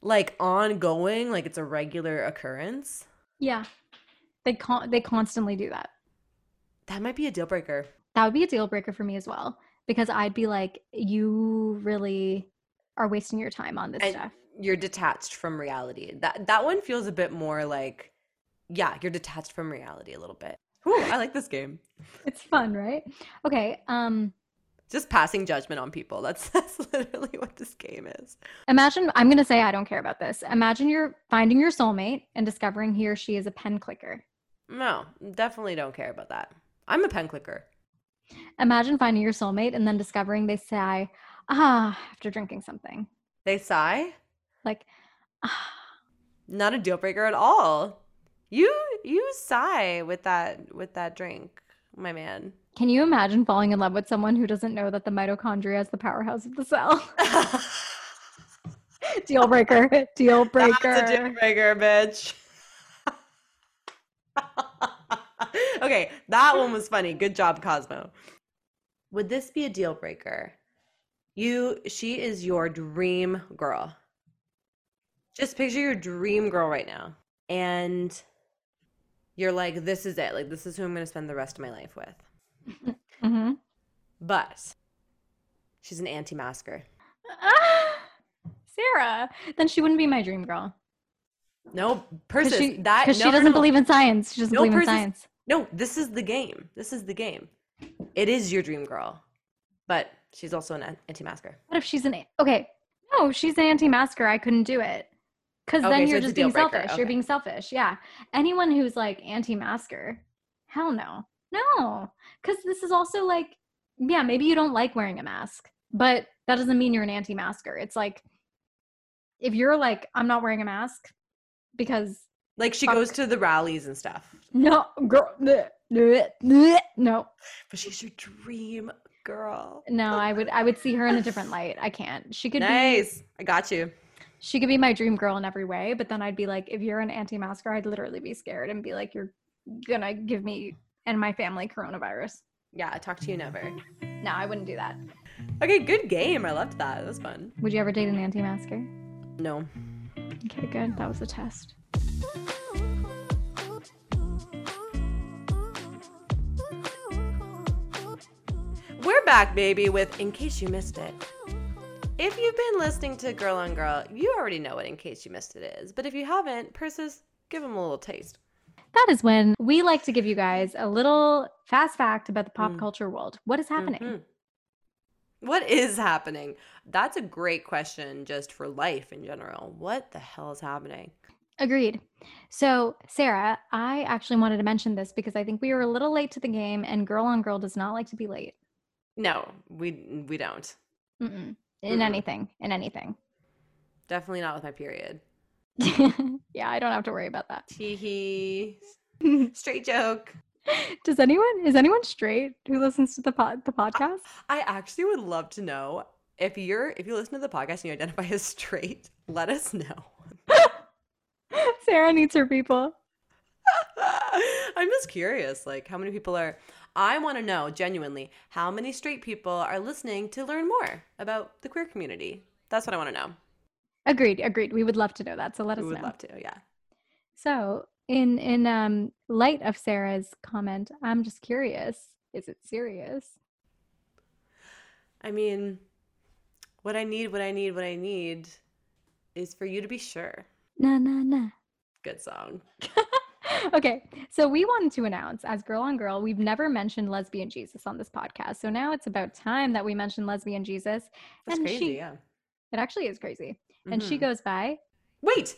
Like ongoing, like it's a regular occurrence. Yeah. They con- they constantly do that. That might be a deal breaker. That would be a deal breaker for me as well because I'd be like you really are wasting your time on this And stuff. you're detached from reality. That that one feels a bit more like, yeah, you're detached from reality a little bit. Ooh, I like this game. It's fun, right? Okay. Um Just passing judgment on people. That's that's literally what this game is. imagine I'm going to say I don't care about this. Imagine you're finding your soulmate and discovering he or she is a pen clicker. No, definitely don't care about that. I'm a pen clicker. Imagine finding your soulmate and then discovering they sigh ah after drinking something. They sigh. Like ah Not a deal breaker at all. You you sigh with that with that drink, my man. Can you imagine falling in love with someone who doesn't know that the mitochondria is the powerhouse of the cell? deal breaker. Deal breaker. That's a deal breaker, bitch. okay, that one was funny. Good job, Cosmo. Would this be a deal breaker? You, she is your dream girl. Just picture your dream girl right now. And you're like, this is it. Like, this is who I'm going to spend the rest of my life with. hmm But she's an anti masker. Ah, Sarah. Then she wouldn't be my dream girl. No, Persis, she, that 'cause no, she doesn't no. believe in science. She doesn't No, believe in science. No, this is the game. This is the game. It is your dream girl, but she's also an anti masker. What if she's an okay? No, she's an anti-masker. I couldn't do it. Because Okay, then you're a just being breaker. selfish. You're being selfish. Yeah. Anyone who's like anti-masker, hell no, no. Because this is also like, yeah, maybe you don't like wearing a mask, but that doesn't mean you're an anti-masker. It's like if you're like, I'm not wearing a mask because Like she Fuck. goes to the rallies and stuff, no, girl, bleh, bleh, bleh, no, but she's your dream girl. no. I would, I would see her in a different light. I can't. She could be Nice. I got you. she could be my dream girl in every way but then i'd be like if you're an anti-masker i'd literally be scared and be like you're gonna give me and my family coronavirus Yeah, I talk to you never. no i wouldn't do that Okay, good game. I loved that. That was fun. would you ever date an anti-masker No. okay good that was a test we're back, baby, with In Case You Missed It. If you've been listening to Girl on Girl, you already know what In Case You Missed It is. But if you haven't, Persis, give them a little taste. That is when we like to give you guys a little fast fact about the pop Mm. culture world. What is happening? Mhm. What is happening? That's a great question just for life in general. What the hell is happening? Agreed. So, Sarah, I actually wanted to mention this because I think we were a little late to the game, and Girl on Girl does not like to be late. No, we we don't. Mm-mm. In Mm-mm. anything, in anything. Definitely not with my period. yeah, I don't have to worry about that. Tee hee. Straight joke. Does anyone is anyone straight who listens to the pod the podcast? I actually would love to know if you're if you listen to the podcast and you identify as straight, let us know. Sarah needs her people. I'm just curious, like how many people are I want to know genuinely how many straight people are listening to learn more about the queer community. That's what I want to know. Agreed, agreed. We would love to know that. So let We us would know. love to, yeah. So, in in um light of Sarah's comment, I'm just curious. Is it serious? I mean, what I need, what I need, what I need is for you to be sure. Na na na. Good song. okay, so we wanted to announce as Girl on Girl, we've never mentioned lesbian Jesus on this podcast. So now it's about time that we mention lesbian Jesus. That's And crazy, she- yeah. It actually is crazy. And she Mhm. goes by, Wait,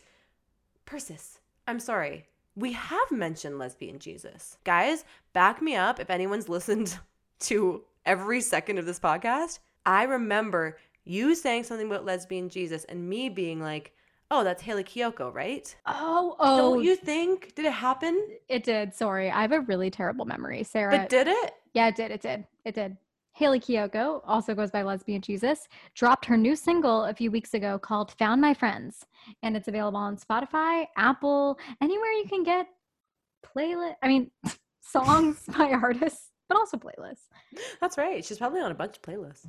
Persis, I'm sorry. We have mentioned lesbian Jesus. Guys, back me up if anyone's listened to every second of this podcast. I remember you saying something about lesbian Jesus and me being like, oh, that's Hayley Kiyoko, right? oh, oh, Don't you think? Did it happen? it did. Sorry, I have a really terrible memory. Sarah, But did it? Yeah, it did. It did. It did. Hayley Kiyoko, also goes by Lesbian Jesus, dropped her new single a few weeks ago called Found My Friends. And it's available on Spotify, Apple, anywhere you can get playlist. I mean, songs by artists, but also playlists. That's right. She's probably on a bunch of playlists.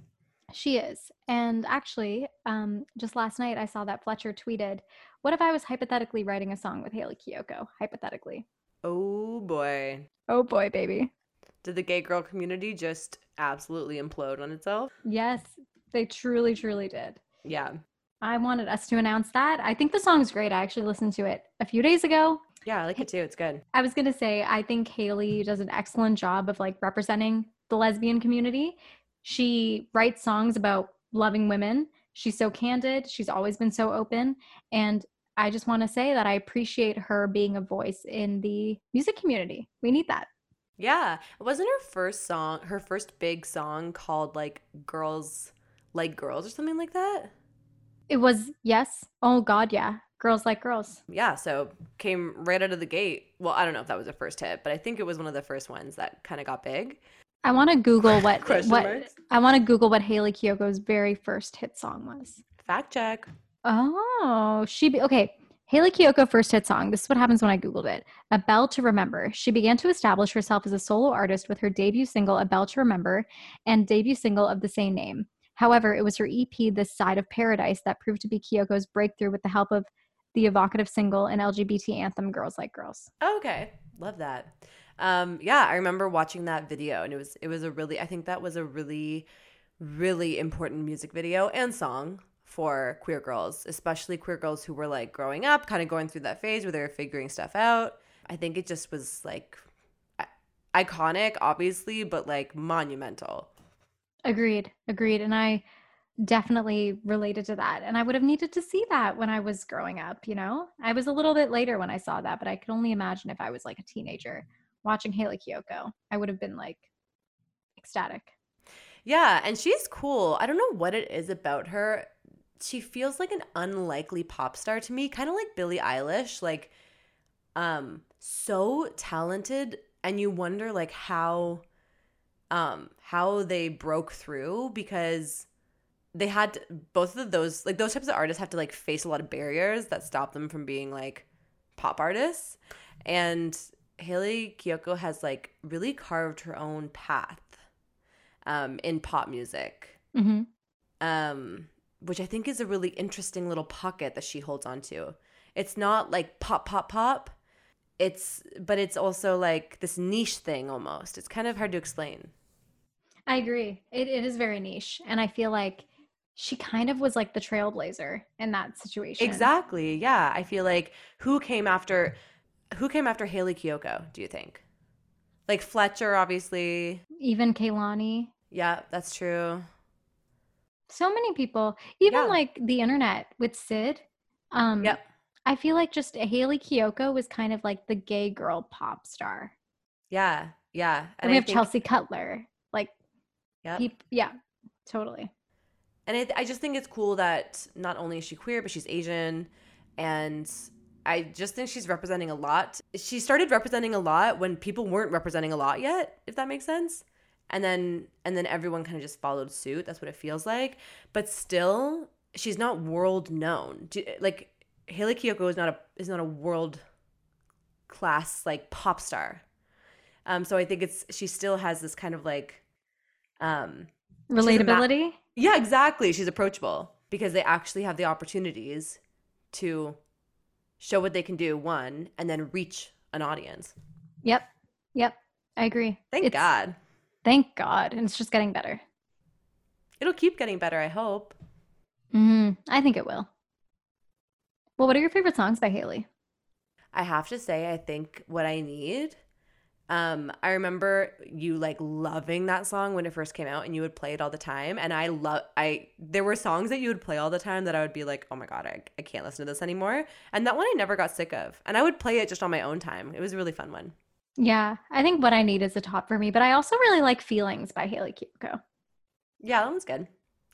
She is. And actually, um, just last night I saw that Fletcher tweeted, What if I was hypothetically writing a song with Hayley Kiyoko? Hypothetically. Oh boy. Oh boy, baby. Did the gay girl community just absolutely implode on itself? Yes, they truly, truly did. Yeah. I wanted us to announce that. I think the song's great. I actually listened to it a few days ago. Yeah, I like it too. It's good. I was going to say, I think Hayley does an excellent job of like representing the lesbian community. She writes songs about loving women. She's so candid. She's always been so open. And I just want to say that I appreciate her being a voice in the music community. We need that. Yeah. Wasn't her first song, her first big song called like Girls Like Girls or something like that? It was, yes. Oh, God, yeah. Girls like girls. Yeah. So came right out of the gate. Well, I don't know if that was a first hit, but I think it was one of the first ones that kind of got big. I want to Google what, what marks? I want to Google what Hayley Kiyoko's very first hit song was. Fact check. Oh, she be okay. Hayley Kiyoko first hit song. This is what happens when I googled it. A Belle to Remember. She began to establish herself as a solo artist with her debut single A Belle to Remember and debut single of the same name. However, it was her EP This Side of Paradise that proved to be Kiyoko's breakthrough with the help of the evocative single and LGBT anthem Girls Like Girls. Okay. Love that. Um, yeah, I remember watching that video and it was it was a really I think that was a really, really important music video and song for queer girls, especially queer girls who were like growing up, kind of going through that phase where they were figuring stuff out. I think it just was like iconic, obviously, but like monumental. Agreed. Agreed. And I definitely related to that. And I would have needed to see that when I was growing up, you know? I was a little bit later when I saw that, but I could only imagine if I was like a teenager watching Hayley Kiyoko. I would have been like ecstatic. Yeah, and she's cool. I don't know what it is about her. She feels like an unlikely pop star to me, kind of like Billie Eilish, like um so talented and you wonder like how um how they broke through because they had to, both of those like those types of artists have to like face a lot of barriers that stop them from being like pop artists and Hayley Kiyoko has like really carved her own path um, in pop music, hmm um, which I think is a really interesting little pocket that she holds on to. It's not like pop, pop, pop. It's, but it's also like this niche thing almost. It's kind of hard to explain. I agree. It, it is very niche. And I feel like she kind of was like the trailblazer in that situation. Exactly. Yeah. I feel like who came after who came after Hayley Kiyoko, do you think? Like Fletcher, obviously. Even Kehlani. Yeah, that's true. So many people. Even Yeah. like the internet with Syd. Um Yep. I feel like just Hayley Kiyoko was kind of like the gay girl pop star. Yeah. Yeah. And we I have think- Chelsea Cutler. Like Yep. yeah, totally. And I, I just think it's cool that not only is she queer, but she's Asian. And I just think she's representing a lot. She started representing a lot when people weren't representing a lot yet, if that makes sense. And then and then everyone kind of just followed suit. That's what it feels like. But still, she's not world known. Do, like Hayley Kiyoko is not a is not a world class like pop star. Um, so I think it's she still has this kind of like um a ma- Relatability. yeah, exactly. She's approachable because they actually have the opportunities to show what they can do, one, and then reach an audience. Yep. Yep. I agree. Thank It's- God. Thank God. And it's just getting better. It'll keep getting better, I hope. mm-hmm. I think it will. Well, what are your favorite songs by Hayley? I have to say, I think what I need. Um, I remember you like loving that song when it first came out, and you would play it all the time. And I love, I there were songs that you would play all the time that I would be like, oh my god, I, I can't listen to this anymore. And that one I never got sick of, and I would play it just on my own time. It was a really fun one. Yeah, I think what I need is a top for me, but I also really like Feelings by Hayley Kiyoko. Yeah, that one's good.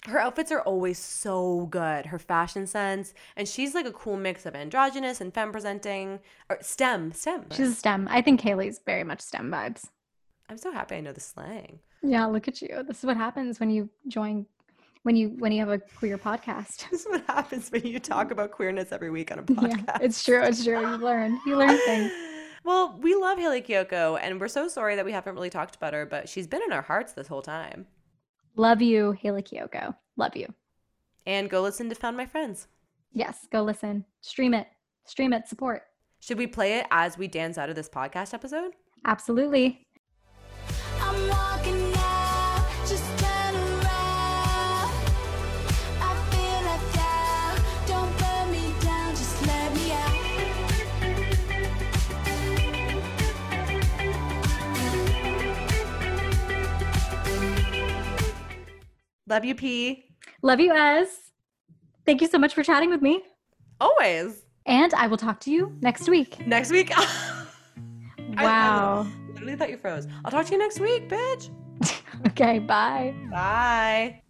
Her outfits are always so good. Her fashion sense, and she's like a cool mix of androgynous and femme presenting, or STEM, STEM. She's a STEM. I think Hayley's very much STEM vibes. I'm so happy I know the slang. Yeah, look at you. This is what happens when you join when you when you have a queer podcast. This is what happens when you talk about queerness every week on a Yeah, podcast. it's true. It's true. You learn. You learn things. Well, we love Hayley Kiyoko, and we're so sorry that we haven't really talked about her, but she's been in our hearts this whole time. Love you, Hayley Kiyoko. Love you. And go listen to Found My Friends. Yes, go listen. Stream it. Stream it. Support. Should we play it as we dance out of this podcast episode? Absolutely. Love you, P. Love you, Ez. Thank you so much for chatting with me. Always. And I will talk to you next week. Next week. I- I Wow. literally thought you froze. I'll talk to you next week, bitch. okay, bye. Bye.